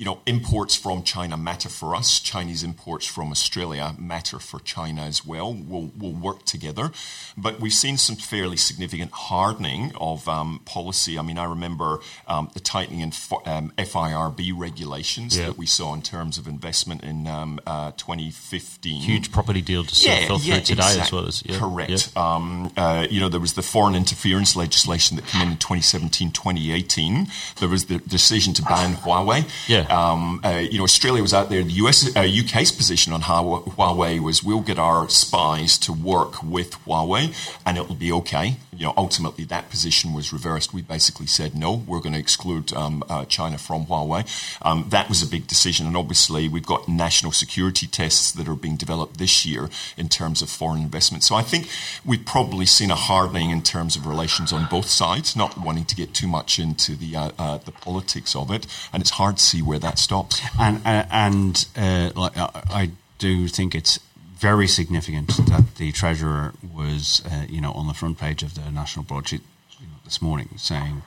you know, imports from China matter for us. Chinese imports from Australia matter for China as well. We'll, we'll work together. But we've seen some fairly significant hardening of um, policy. I mean, I remember um, the tightening in um, FIRB regulations yeah. that we saw in terms of investment in um, uh, 2015. Huge property deal to yeah, fell through yeah, today exactly. as well. As, yeah, Correct. Um, uh, you know, there was the foreign interference legislation that came in in 2017, 2018. There was the decision to ban Huawei. Yeah. Um, uh, you know, Australia was out there. The US, uh, UK's position on Huawei was, we'll get our spies to work with Huawei, and it'll be okay. You know, ultimately that position was reversed. We basically said no, we're going to exclude um, uh, China from Huawei. Um, that was a big decision, and obviously we've got national security tests that are being developed this year in terms of foreign investment. So I think we've probably seen a hardening in terms of relations on both sides. Not wanting to get too much into the uh, uh, the politics of it, and it's hard to see where that stops. And uh, and uh, like I do think it's very significant that the treasurer was, uh, you know, on the front page of the national broadsheet you know, this morning saying,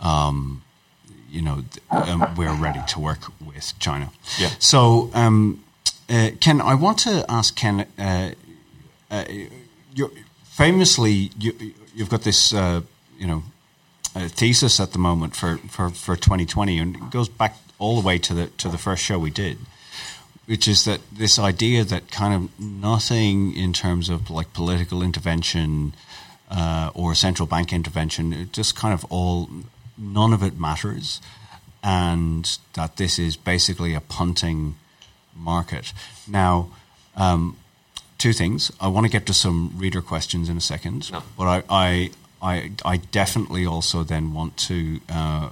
um, you know, um, we're ready to work with China. Yeah. So, um, uh, Ken, I want to ask Ken. Uh, uh famously, you, have got this, uh, you know, thesis at the moment for, for, for 2020, and it goes back all the way to the to the first show we did, which is that this idea that kind of nothing in terms of like political intervention uh, or central bank intervention, it just kind of all none of it matters, and that this is basically a punting market. Now. Um, two things. I want to get to some reader questions in a second, no. but I, I, I, I, definitely also then want to uh,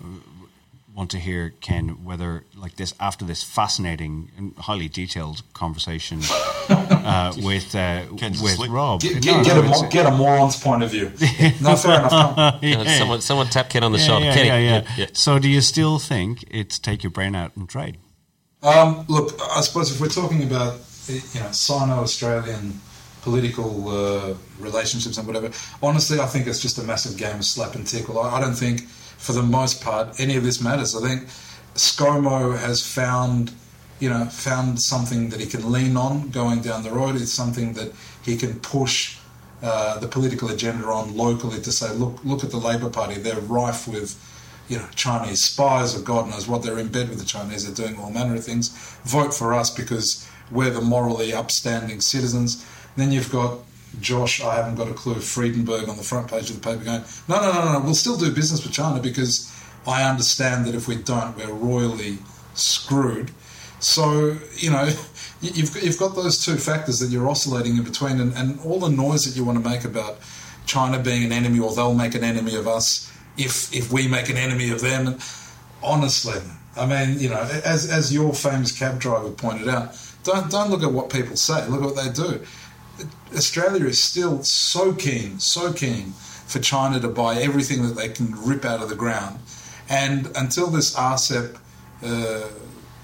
want to hear Ken whether like this after this fascinating and highly detailed conversation uh, with uh, with Rob. Get, get, no, get, no, a, get, a, moron's point of view. no, fair enough. yeah. someone someone tap Ken on the yeah, shoulder. Yeah, Kenny, yeah, yeah. So do you still think it's take your brain out and trade? Um, look, I suppose if we're talking about you know Sino-Australian political uh, relationships and whatever, honestly, I think it's just a massive game of slap and tickle. I, I don't think for the most part, any of this matters. I think ScoMo has found, you know, found something that he can lean on going down the road. It's something that he can push uh, the political agenda on locally to say, look, look at the Labor Party. They're rife with, you know, Chinese spies or God knows what. They're in bed with the Chinese. They're doing all manner of things. Vote for us because we're the morally upstanding citizens. Then you've got Josh, I haven't got a clue, Frydenberg on the front page of the paper going, no, no, no, no, we'll still do business with China because I understand that if we don't, we're royally screwed. So, you know, you've, you've got those two factors that you're oscillating in between, and, and all the noise that you want to make about China being an enemy or they'll make an enemy of us if, if we make an enemy of them. Honestly, I mean, you know, as, as your famous cab driver pointed out, don't, don't look at what people say, look at what they do. Australia is still so keen, so keen for China to buy everything that they can rip out of the ground. And until this RCEP, uh,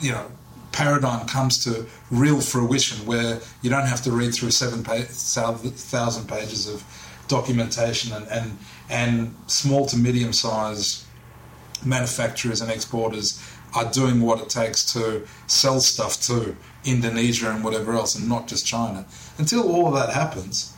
you know, paradigm comes to real fruition, where you don't have to read through seven thousand pages of documentation, and, and and small to medium sized manufacturers and exporters are doing what it takes to sell stuff to Indonesia and whatever else, and not just China. Until all of that happens,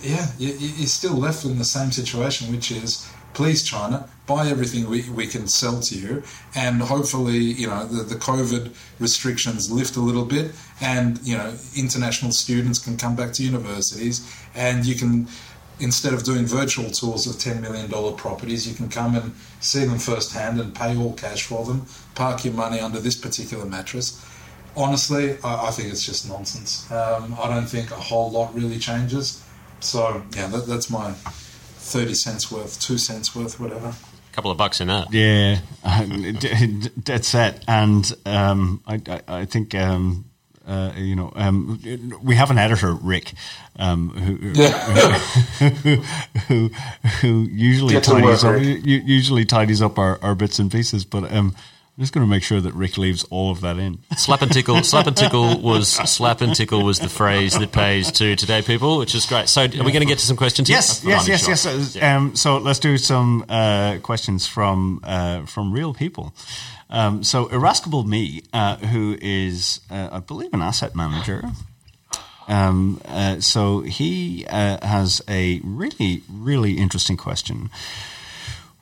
yeah, you, you're still left in the same situation, which is please China, buy everything we, we can sell to you, and hopefully, you know, the, the COVID restrictions lift a little bit, and you know, international students can come back to universities, and you can instead of doing virtual tours of $10 million properties, you can come and see them firsthand and pay all cash for them, park your money under this particular mattress. Honestly, I, I think it's just nonsense. Um, I don't think a whole lot really changes. So, yeah, that, that's my 30 cents worth, 2 cents worth, whatever. A couple of bucks in that. Yeah, dead set. And um, I, I, I, think um, uh, you know, um, we have an editor, Rick, um, who, yeah. who, who, who, usually Get tidies up, usually tidies up our, our bits and pieces, but um, I'm just going to make sure that Rick leaves all of that in. Slap and tickle, slap and tickle was slap and tickle was the phrase that pays to today, people, which is great. So, are we going to get to some questions? Yes, yes, yes, yes. yes. Um, so, let's do some uh, questions from uh, from real people. Um, so Irascible Me, uh, who is, uh, I believe, an asset manager. Um, uh, so he uh, has a really, really interesting question,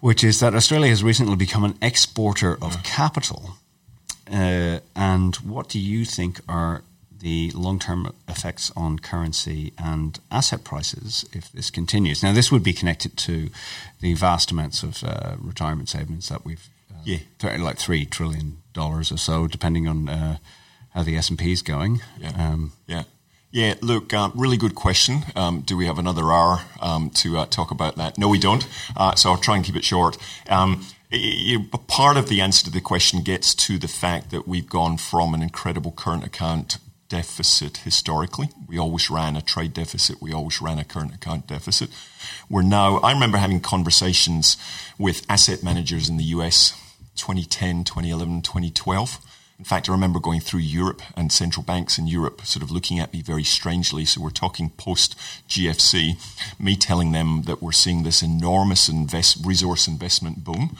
which is that Australia has recently become an exporter of capital. Uh, and what do you think are the long term effects on currency and asset prices if this continues? Now, this would be connected to the vast amounts of uh, retirement savings that we've yeah, th- like three trillion dollars or so, depending on uh, how the S and P is going. Yeah, um, yeah, yeah. Look, uh, really good question. Um, do we have another hour um, to uh, talk about that? No, we don't. Uh, so I'll try and keep it short. Um, part of the answer to the question gets to the fact that we've gone from an incredible current account deficit historically. We always ran a trade deficit. We always ran a current account deficit. We're now, I remember having conversations with asset managers in the US 2010, 2011, 2012. In fact, I remember going through Europe and central banks in Europe sort of looking at me very strangely. So we're talking post GFC, me telling them that we're seeing this enormous invest, resource investment boom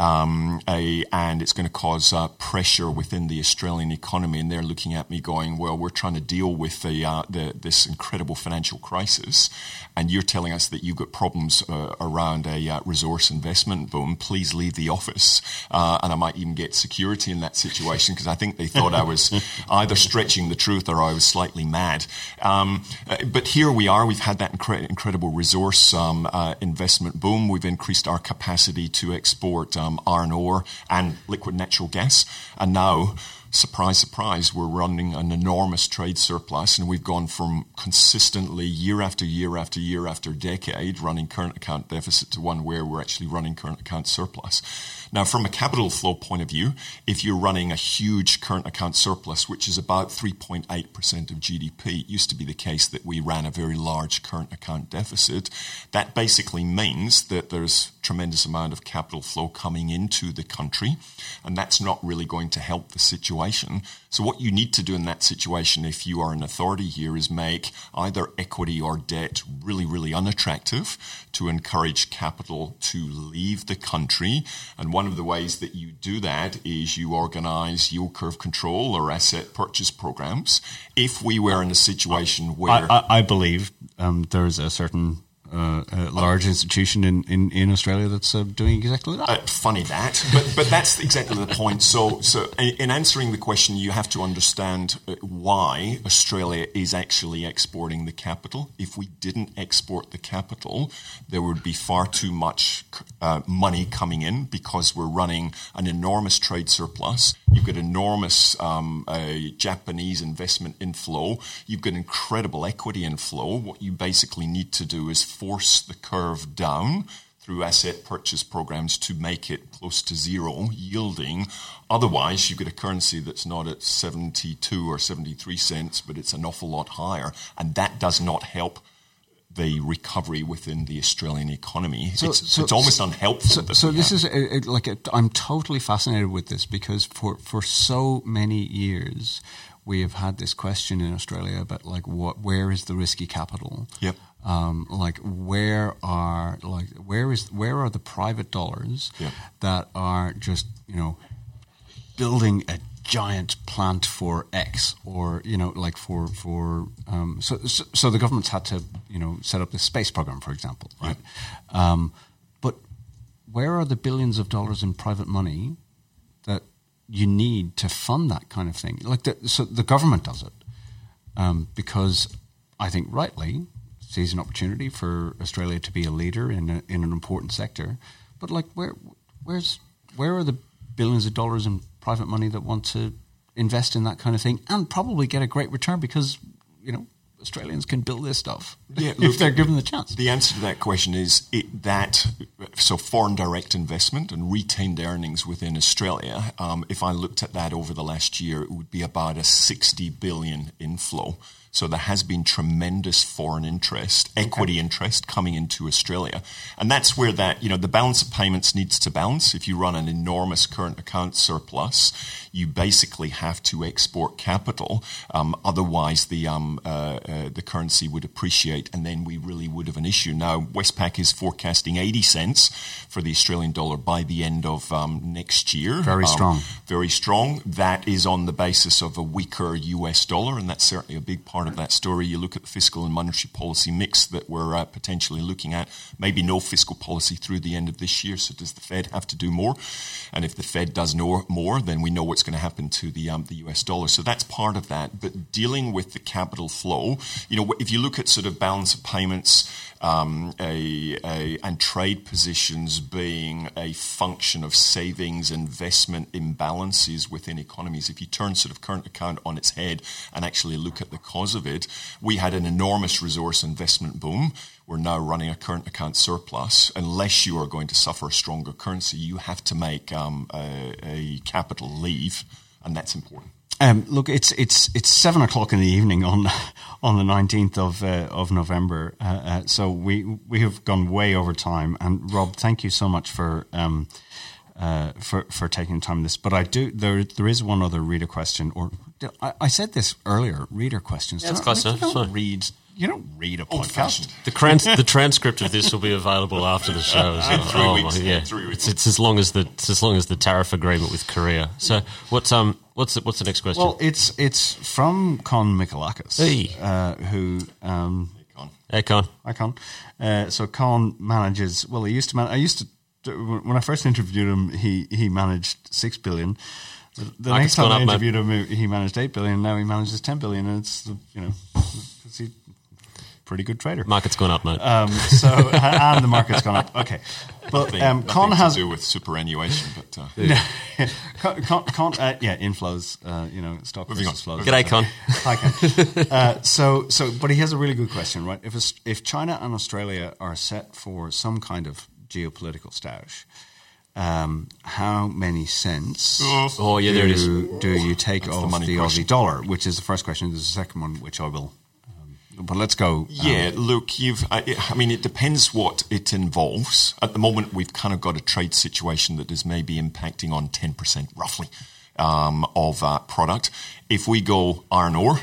um, a, and it's going to cause uh, pressure within the Australian economy. And they're looking at me going, "Well, we're trying to deal with the, uh, the this incredible financial crisis, and you're telling us that you've got problems uh, around a uh, resource investment boom. Please leave the office." Uh, and I might even get security in that situation because I think they thought I was either stretching the truth or I was slightly mad. Um, uh, but here we are. We've had that incre- incredible resource um, investment boom. We've increased our capacity to export. Um, iron ore and liquid natural gas. And now, surprise, surprise, we're running an enormous trade surplus, and we've gone from consistently year after year after year after decade running current account deficit to one where we're actually running current account surplus. Now, from a capital flow point of view, if you're running a huge current account surplus, which is about 3.8% of GDP, it used to be the case that we ran a very large current account deficit. That basically means that there's tremendous amount of capital flow coming into the country, and that's not really going to help the situation. So, what you need to do in that situation, if you are an authority here, is make either equity or debt really, really unattractive to encourage capital to leave the country. And one of the ways that you do that is you organize yield curve control or asset purchase programs. If we were in a situation where. I, I, I believe um, there's a certain uh, a large institution in, in, in Australia that's uh, doing exactly that. Uh, funny that, but but that's exactly the point. So so in answering the question, you have to understand uh, why Australia is actually exporting the capital. If we didn't export the capital, there would be far too much uh, money coming in because we're running an enormous trade surplus. You've got enormous um, Japanese investment inflow. You've got incredible equity inflow. What you basically need to do is force the curve down through asset purchase programs to make it close to zero yielding. Otherwise, you get a currency that's not at 72 or 73 cents, but it's an awful lot higher. And that does not help the recovery within the Australian economy. So, it's, so, it's almost unhelpful. So, so this have. is a, a, like a, I'm totally fascinated with this because for, for so many years we have had this question in Australia about like what where is the risky capital? Yep um, like where are like where is where are the private dollars yeah. that are just you know building a giant plant for X or you know like for for um, so, so, so the government's had to you know set up the space program for example right um, but where are the billions of dollars in private money that you need to fund that kind of thing like the, so the government does it um, because I think rightly sees an opportunity for Australia to be a leader in a, in an important sector. But like, where where's where are the billions of dollars in private money that want to invest in that kind of thing and probably get a great return because you know Australians can build this stuff Yeah, if they're given the chance. The answer to that question is it, that so foreign direct investment and retained earnings within Australia. Um, if I looked at that over the last year, it would be about a sixty billion inflow. So there has been tremendous foreign interest, equity interest coming into Australia. And that's where that, you know, the balance of payments needs to balance. If you run an enormous current account surplus, you basically have to export capital. Um, otherwise, the, um, uh, uh, the currency would appreciate and then we really would have an issue. Now, Westpac is forecasting 80 cents for the Australian dollar by the end of um, next year. Very Um, strong. very strong. That is on the basis of a weaker US dollar, and that's certainly a big part of that story. You look at the fiscal and monetary policy mix that we're uh, potentially looking at. Maybe no fiscal policy through the end of this year. So does the Fed have to do more? And if the Fed does no more, then we know what's going to happen to the um, the US dollar. So that's part of that. But dealing with the capital flow, you know, if you look at sort of balance of payments um, a, a, and trade positions being a function of savings, investment imbalances within economies. If you turn sort of current account on its head and actually look at the cause of it, we had an enormous resource investment boom. We're now running a current account surplus. Unless you are going to suffer a stronger currency, you have to make um, a, a capital leave, and that's important. Um, look, it's it's it's seven o'clock in the evening on on the nineteenth of uh, of November. Uh, uh, so we we have gone way over time. And Rob, thank you so much for um, uh, for for taking time this. But I do there there is one other reader question, or I, I said this earlier. Reader questions. Yeah, it's Don't- close you enough, it's don't read. You don't read a podcast. Old-fashioned. The, trans- the transcript of this will be available after the show. as well. Three Oh, weeks, yeah, yeah, three weeks. It's, it's as long as the it's as long as the tariff agreement with Korea. So what's um what's the, what's the next question? Well, it's it's from Con Michalakis, Hey. uh, who um, Con. hey, Con. I Con. Uh, so Con manages. Well, he used to man. I used to when I first interviewed him. He he managed six billion. The, the next time gone I up, interviewed him, he managed eight billion. Now he manages ten billion, and it's you know, it's a pretty good trader. Market's gone up, mate. Um, so and the market's gone up. Okay, but um, Con has to do with superannuation, but uh, Con, Con, Con, uh, yeah inflows. Uh, you know, stock Moving on. flows. G'day, Con. Hi, Ken. Uh, so, so, but he has a really good question, right? If if China and Australia are set for some kind of geopolitical stoush, um, how many cents? Oh, yeah, there it is. do, do you take That's the off the, money Aussie dollar? Which is the first question. There's a second one, which I will. Um, but let's go. um, Yeah, look, you've. I, I mean, it depends what it involves. At the moment, we've kind of got a trade situation that is maybe impacting on ten percent, roughly, um, of uh, product. If we go iron ore,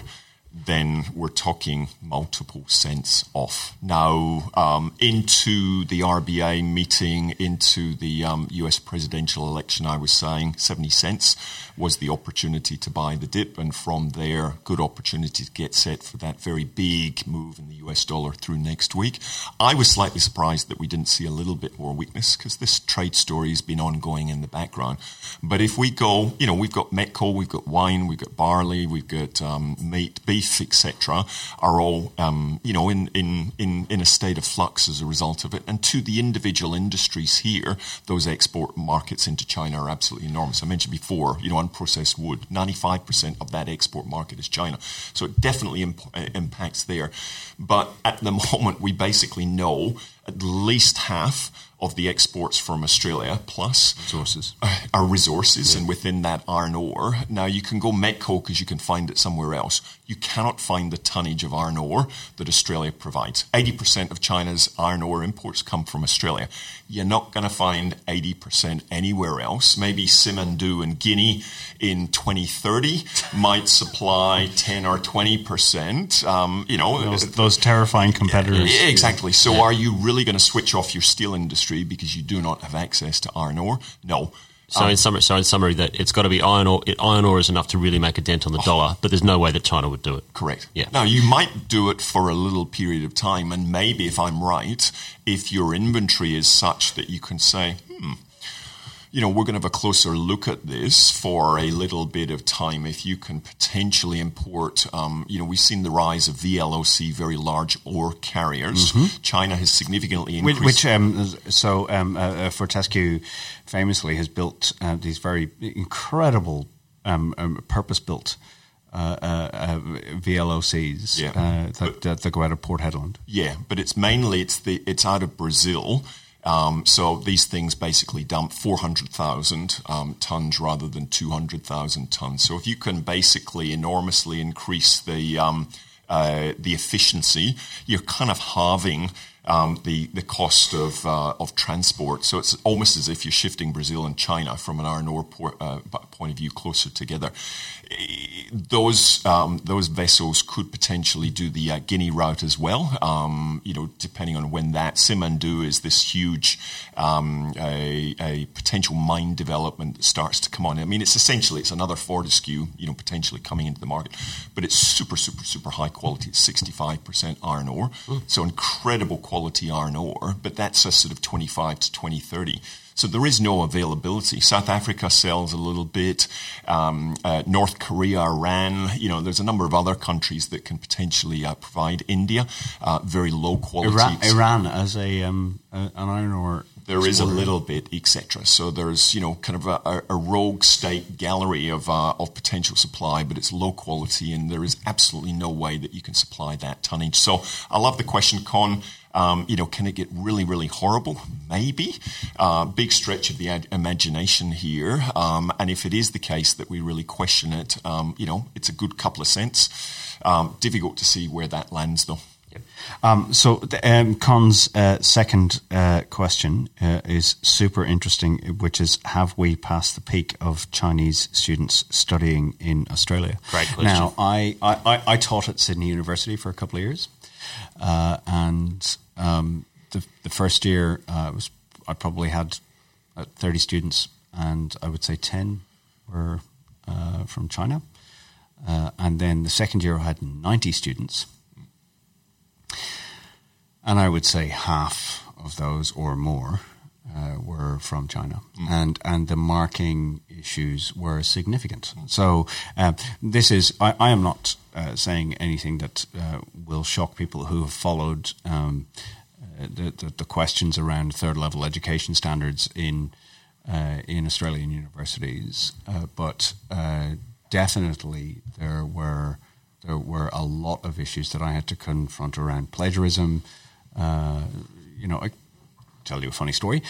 then we're talking multiple cents off. Now, um, into the RBA meeting, into the um, US presidential election, I was saying 70 cents was the opportunity to buy the dip, and from there, good opportunity to get set for that very big move in the US dollar through next week. I was slightly surprised that we didn't see a little bit more weakness because this trade story has been ongoing in the background. But if we go, you know, we've got met coal, we've got wine, we've got barley, we've got um, meat, beef, etc., are all, um, you know, in, in, in, in a state of flux as a result of it. And to the individual industries here, those export markets into China are absolutely enormous. I mentioned before, you know, unprocessed wood, 95% of that export market is China. So it definitely imp- uh, impacts there. But at the moment, we basically know at least half of the exports from Australia plus Resources. are resources, and within that iron ore. Now you can go met coal because you can find it somewhere else. You cannot find the tonnage of iron ore that Australia provides. Eighty percent of China's iron ore imports come from Australia. You're not going to find eighty percent anywhere else. Maybe Simandou and Guinea in 2030 might supply ten or twenty percent. Um, you know, those, those terrifying competitors. yeah, exactly. So, are you really going to switch off your steel industry because you do not have access to iron ore? No. So Um, in summary, so in summary, that it's got to be iron ore. It, iron ore is enough to really make a dent on the dollar, but there's no way that China would do it. Correct. Yeah. Now, you might do it for a little period of time, and maybe if I'm right, if your inventory is such that you can say, hmm, you know, we're going to have a closer look at this for a little bit of time. If you can potentially import, um, you know, we've seen the rise of VLOC, very large ore carriers. Mm-hmm. China has significantly Which, increased. which um, so um, uh, uh, Fortescue famously has built uh, these very incredible um, um, purpose-built uh, uh, uh, VLOCs Yeah. uh, that, that, that go out of Port Hedland. Yeah, but it's mainly it's the it's out of Brazil. Um, so these things basically dump 400,000 um, tons rather than 200,000 tons. So if you can basically enormously increase the um, uh, the efficiency, you're kind of halving um, the the cost of uh, of transport. So it's almost as if you're shifting Brazil and China from an iron ore por- uh, point of view closer together. Those um, those vessels could potentially do the uh, Guinea route as well. Um, you know, depending on when that Simandou is this huge um, a, a potential mine development that starts to come on. I mean, it's essentially it's another Fortescue, you know, potentially coming into the market, but it's super super super high quality. It's sixty five percent iron ore, so incredible quality iron ore. But that's a sort of twenty five to twenty thirty. So there is no availability. South Africa sells a little bit. Um, uh, North Korea, Iran. You know, there's a number of other countries that can potentially uh, provide. India, uh, very low quality. Iran, Iran as a um, an iron ore. There is a little bit, etc. So there's, you know, kind of a, a- a rogue state gallery of uh, of potential supply, but it's low quality, and there is absolutely no way that you can supply that tonnage. So I love the question, Con. Um, you know, can it get really, really horrible? Maybe. Uh, big stretch of the ad- imagination here. Um, and if it is the case that we really question it, um, you know, it's a good couple of cents. Um, difficult to see where that lands, though. Um, so, the, um, Con's uh, second uh, question uh, is super interesting, which is Have we passed the peak of Chinese students studying in Australia? Great question. Now, I, I, I, I taught at Sydney University for a couple of years, uh, and um, the, the first year uh, was I probably had uh, 30 students, and I would say 10 were uh, from China. Uh, and then the second year I had 90 students. And I would say half of those or more uh, were from China, and and the marking issues were significant. So uh, this is I, I am not uh, saying anything that uh, will shock people who have followed um, uh, the, the the questions around third level education standards in uh, in Australian universities, uh, but uh, definitely there were there were a lot of issues that I had to confront around plagiarism. Uh, you know, I tell you a funny story.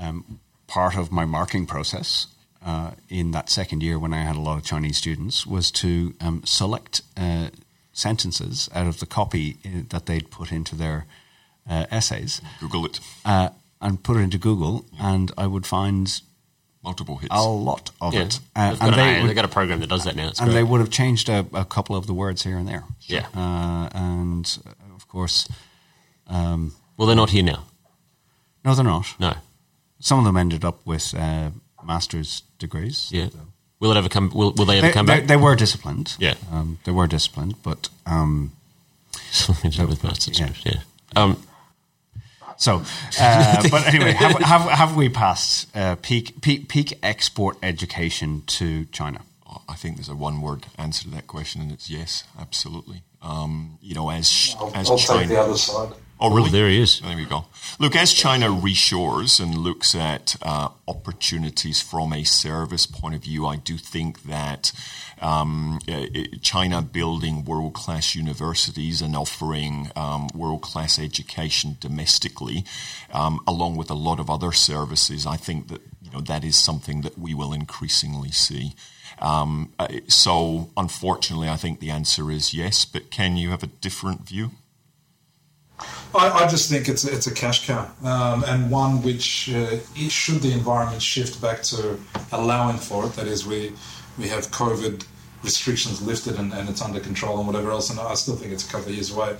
Um, part of my marking process uh, in that second year, when I had a lot of Chinese students, was to um, select uh, sentences out of the copy uh, that they'd put into their uh, essays Google it. uh, and put it into Google, and I would find Multiple hits. a lot of Yeah. it. Uh, they've, got and an they would- they've got a program that does that now. It's and great. they would have changed a, a couple of the words here and there. Yeah. Uh, and uh, of course, um, well, they're not here now. No, they're not. No. Some of them ended up with uh, master's degrees. Yeah. Will it ever come? Will, will they ever They, come they, back? they were disciplined. Yeah. Um, they were disciplined, but um, Something to do with masters. Yeah. Yeah. Um, so. Uh, but anyway, have, have, have we passed uh, peak, peak peak export education to China? I think there's a one-word answer to that question, and it's yes, absolutely. Um, you know, as I'll, as I'll China. take the other side. Oh, really? there he is. There we go. Look, as China reshores and looks at uh, opportunities from a service point of view, I do think that um, uh, China building world class universities and offering um, world class education domestically, um, along with a lot of other services, I think that you know that is something that we will increasingly see. Um, uh, so, unfortunately, I think the answer is yes. But Ken, you have a different view? I, I just think it's it's a cash cow, um, and one which uh, should the environment shift back to allowing for it. That is, we we have COVID restrictions lifted and, and it's under control and whatever else. And I still think it's a couple of years away.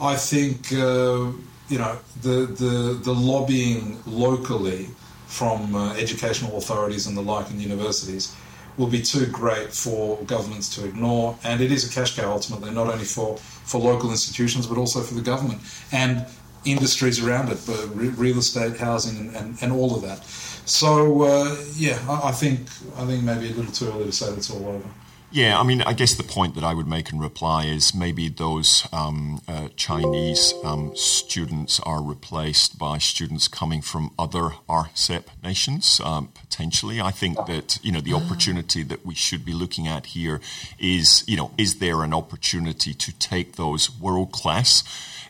I think uh, you know the the the lobbying locally from uh, educational authorities and the like in universities will be too great for governments to ignore, and it is a cash cow ultimately, not only for, for local institutions but also for the government. And industries around it, real estate, housing, and, and, and all of that. So uh, yeah, I, I, think I think maybe a little too early to say it's all over. Yeah, I mean, I guess the point that I would make in reply is maybe those um, uh, Chinese um, students are replaced by students coming from other RCEP nations, um, potentially. I think that, you know, the opportunity that we should be looking at here is, you know, is there an opportunity to take those world class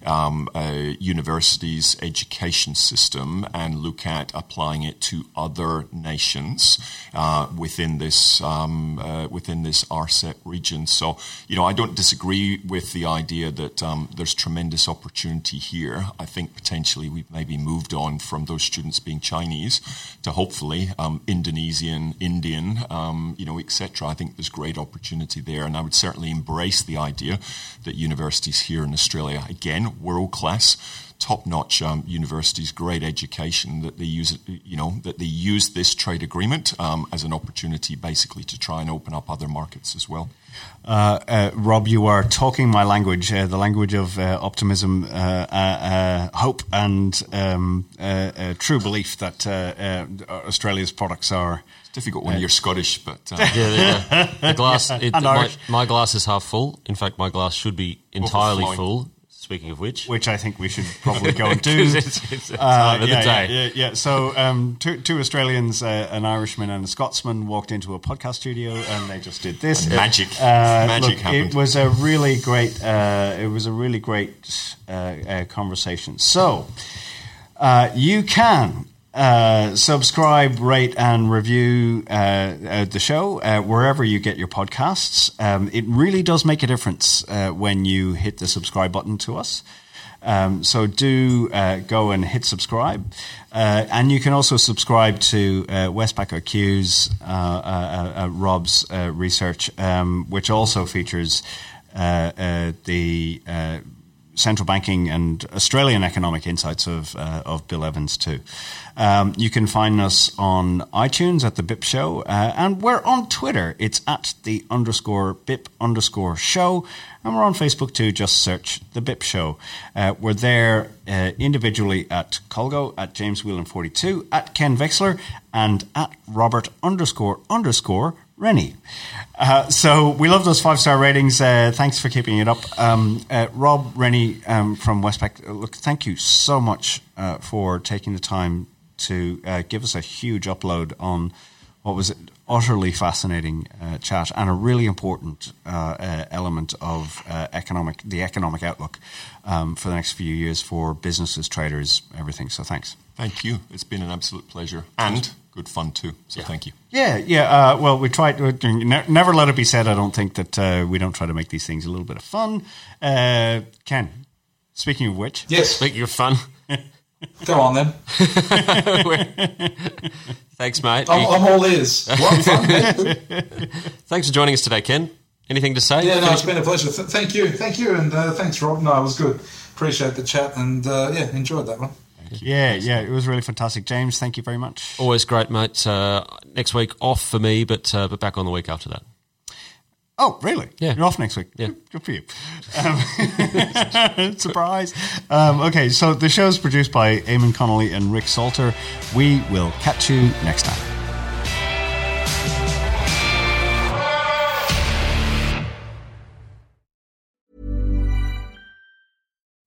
um, university's education system and look at applying it to other nations uh, within this um, uh, within this RCEP region. So, you know, I don't disagree with the idea that um, there's tremendous opportunity here. I think potentially we've maybe moved on from those students being Chinese to hopefully um, Indonesian, Indian, um, you know, etc. I think there's great opportunity there, and I would certainly embrace the idea that universities here in Australia again world class, top notch um, universities, great education. That they use you know, that they use this trade agreement um, as an opportunity, basically, to try and open up other markets as well. Uh, uh, Rob, you are talking my language, uh, the language of uh, optimism, uh, uh, hope, and um, true belief that Australia's products are. It's difficult when you're Scottish, but yeah, yeah, the glass. It, my, my, glass is half full. In fact, my glass should be entirely full. Speaking of which, which I think we should probably go and do. it's, it's uh, yeah, yeah, yeah, yeah, So, um, two, two Australians, uh, an Irishman and a Scotsman, walked into a podcast studio and they just did this. Magic, uh, magic look, happened. It was a really great. Uh, it was a really great uh, uh, conversation. So, you can uh, subscribe, rate, and review uh, uh, the show uh, wherever you get your podcasts. Um, it really does make a difference uh, when you hit the subscribe button to us. Um, so do go and hit subscribe. and you can also subscribe to Westpac IQ's, Rob's research, um, which also features the central banking and Australian economic insights of uh, of Bill Evans too. Um, you can find us on iTunes at the BIP Show, uh, and we're on Twitter. It's at the underscore BIP underscore Show, and we're on Facebook too. Just search the BIP Show. Uh, we're there uh, individually at Colgo, at James Whelan forty two, at Ken Vexler, and at Robert underscore underscore Rennie. Uh, so we love those five star ratings. Uh, thanks for keeping it up. Um, uh, Rob Rennie um, from Westpac, uh, look, thank you so much uh, for taking the time to uh, give us a huge upload on what was an utterly fascinating chat and a really important element of economic the economic outlook um, for the next few years for businesses, traders, everything. So thanks. Thank you. It's been an absolute pleasure. And good fun too. So yeah. thank you. Yeah, yeah. Uh, well, we try to never let it be said. I don't think that uh, we don't try to make these things a little bit of fun. Uh, Ken, speaking of which, yes, speaking of fun. Go on then. Thanks, mate. I'm, I'm all ears. Thanks for joining us today, Ken. Anything to say? Yeah, no, it's been a pleasure. Th- thank you, thank you, and uh, thanks, Rob. No, it was good. Appreciate the chat, and uh, yeah, enjoyed that one. Yeah, yeah, it was really fantastic. James, thank you very much. Always great, mate. Uh, next week off for me, but uh, but back on the week after that. Oh, really? Yeah. You're off next week? Yeah. Good, good for you. Um, surprise. Um, okay, so the show is produced by Eamon Connolly and Rick Salter. We will catch you next time.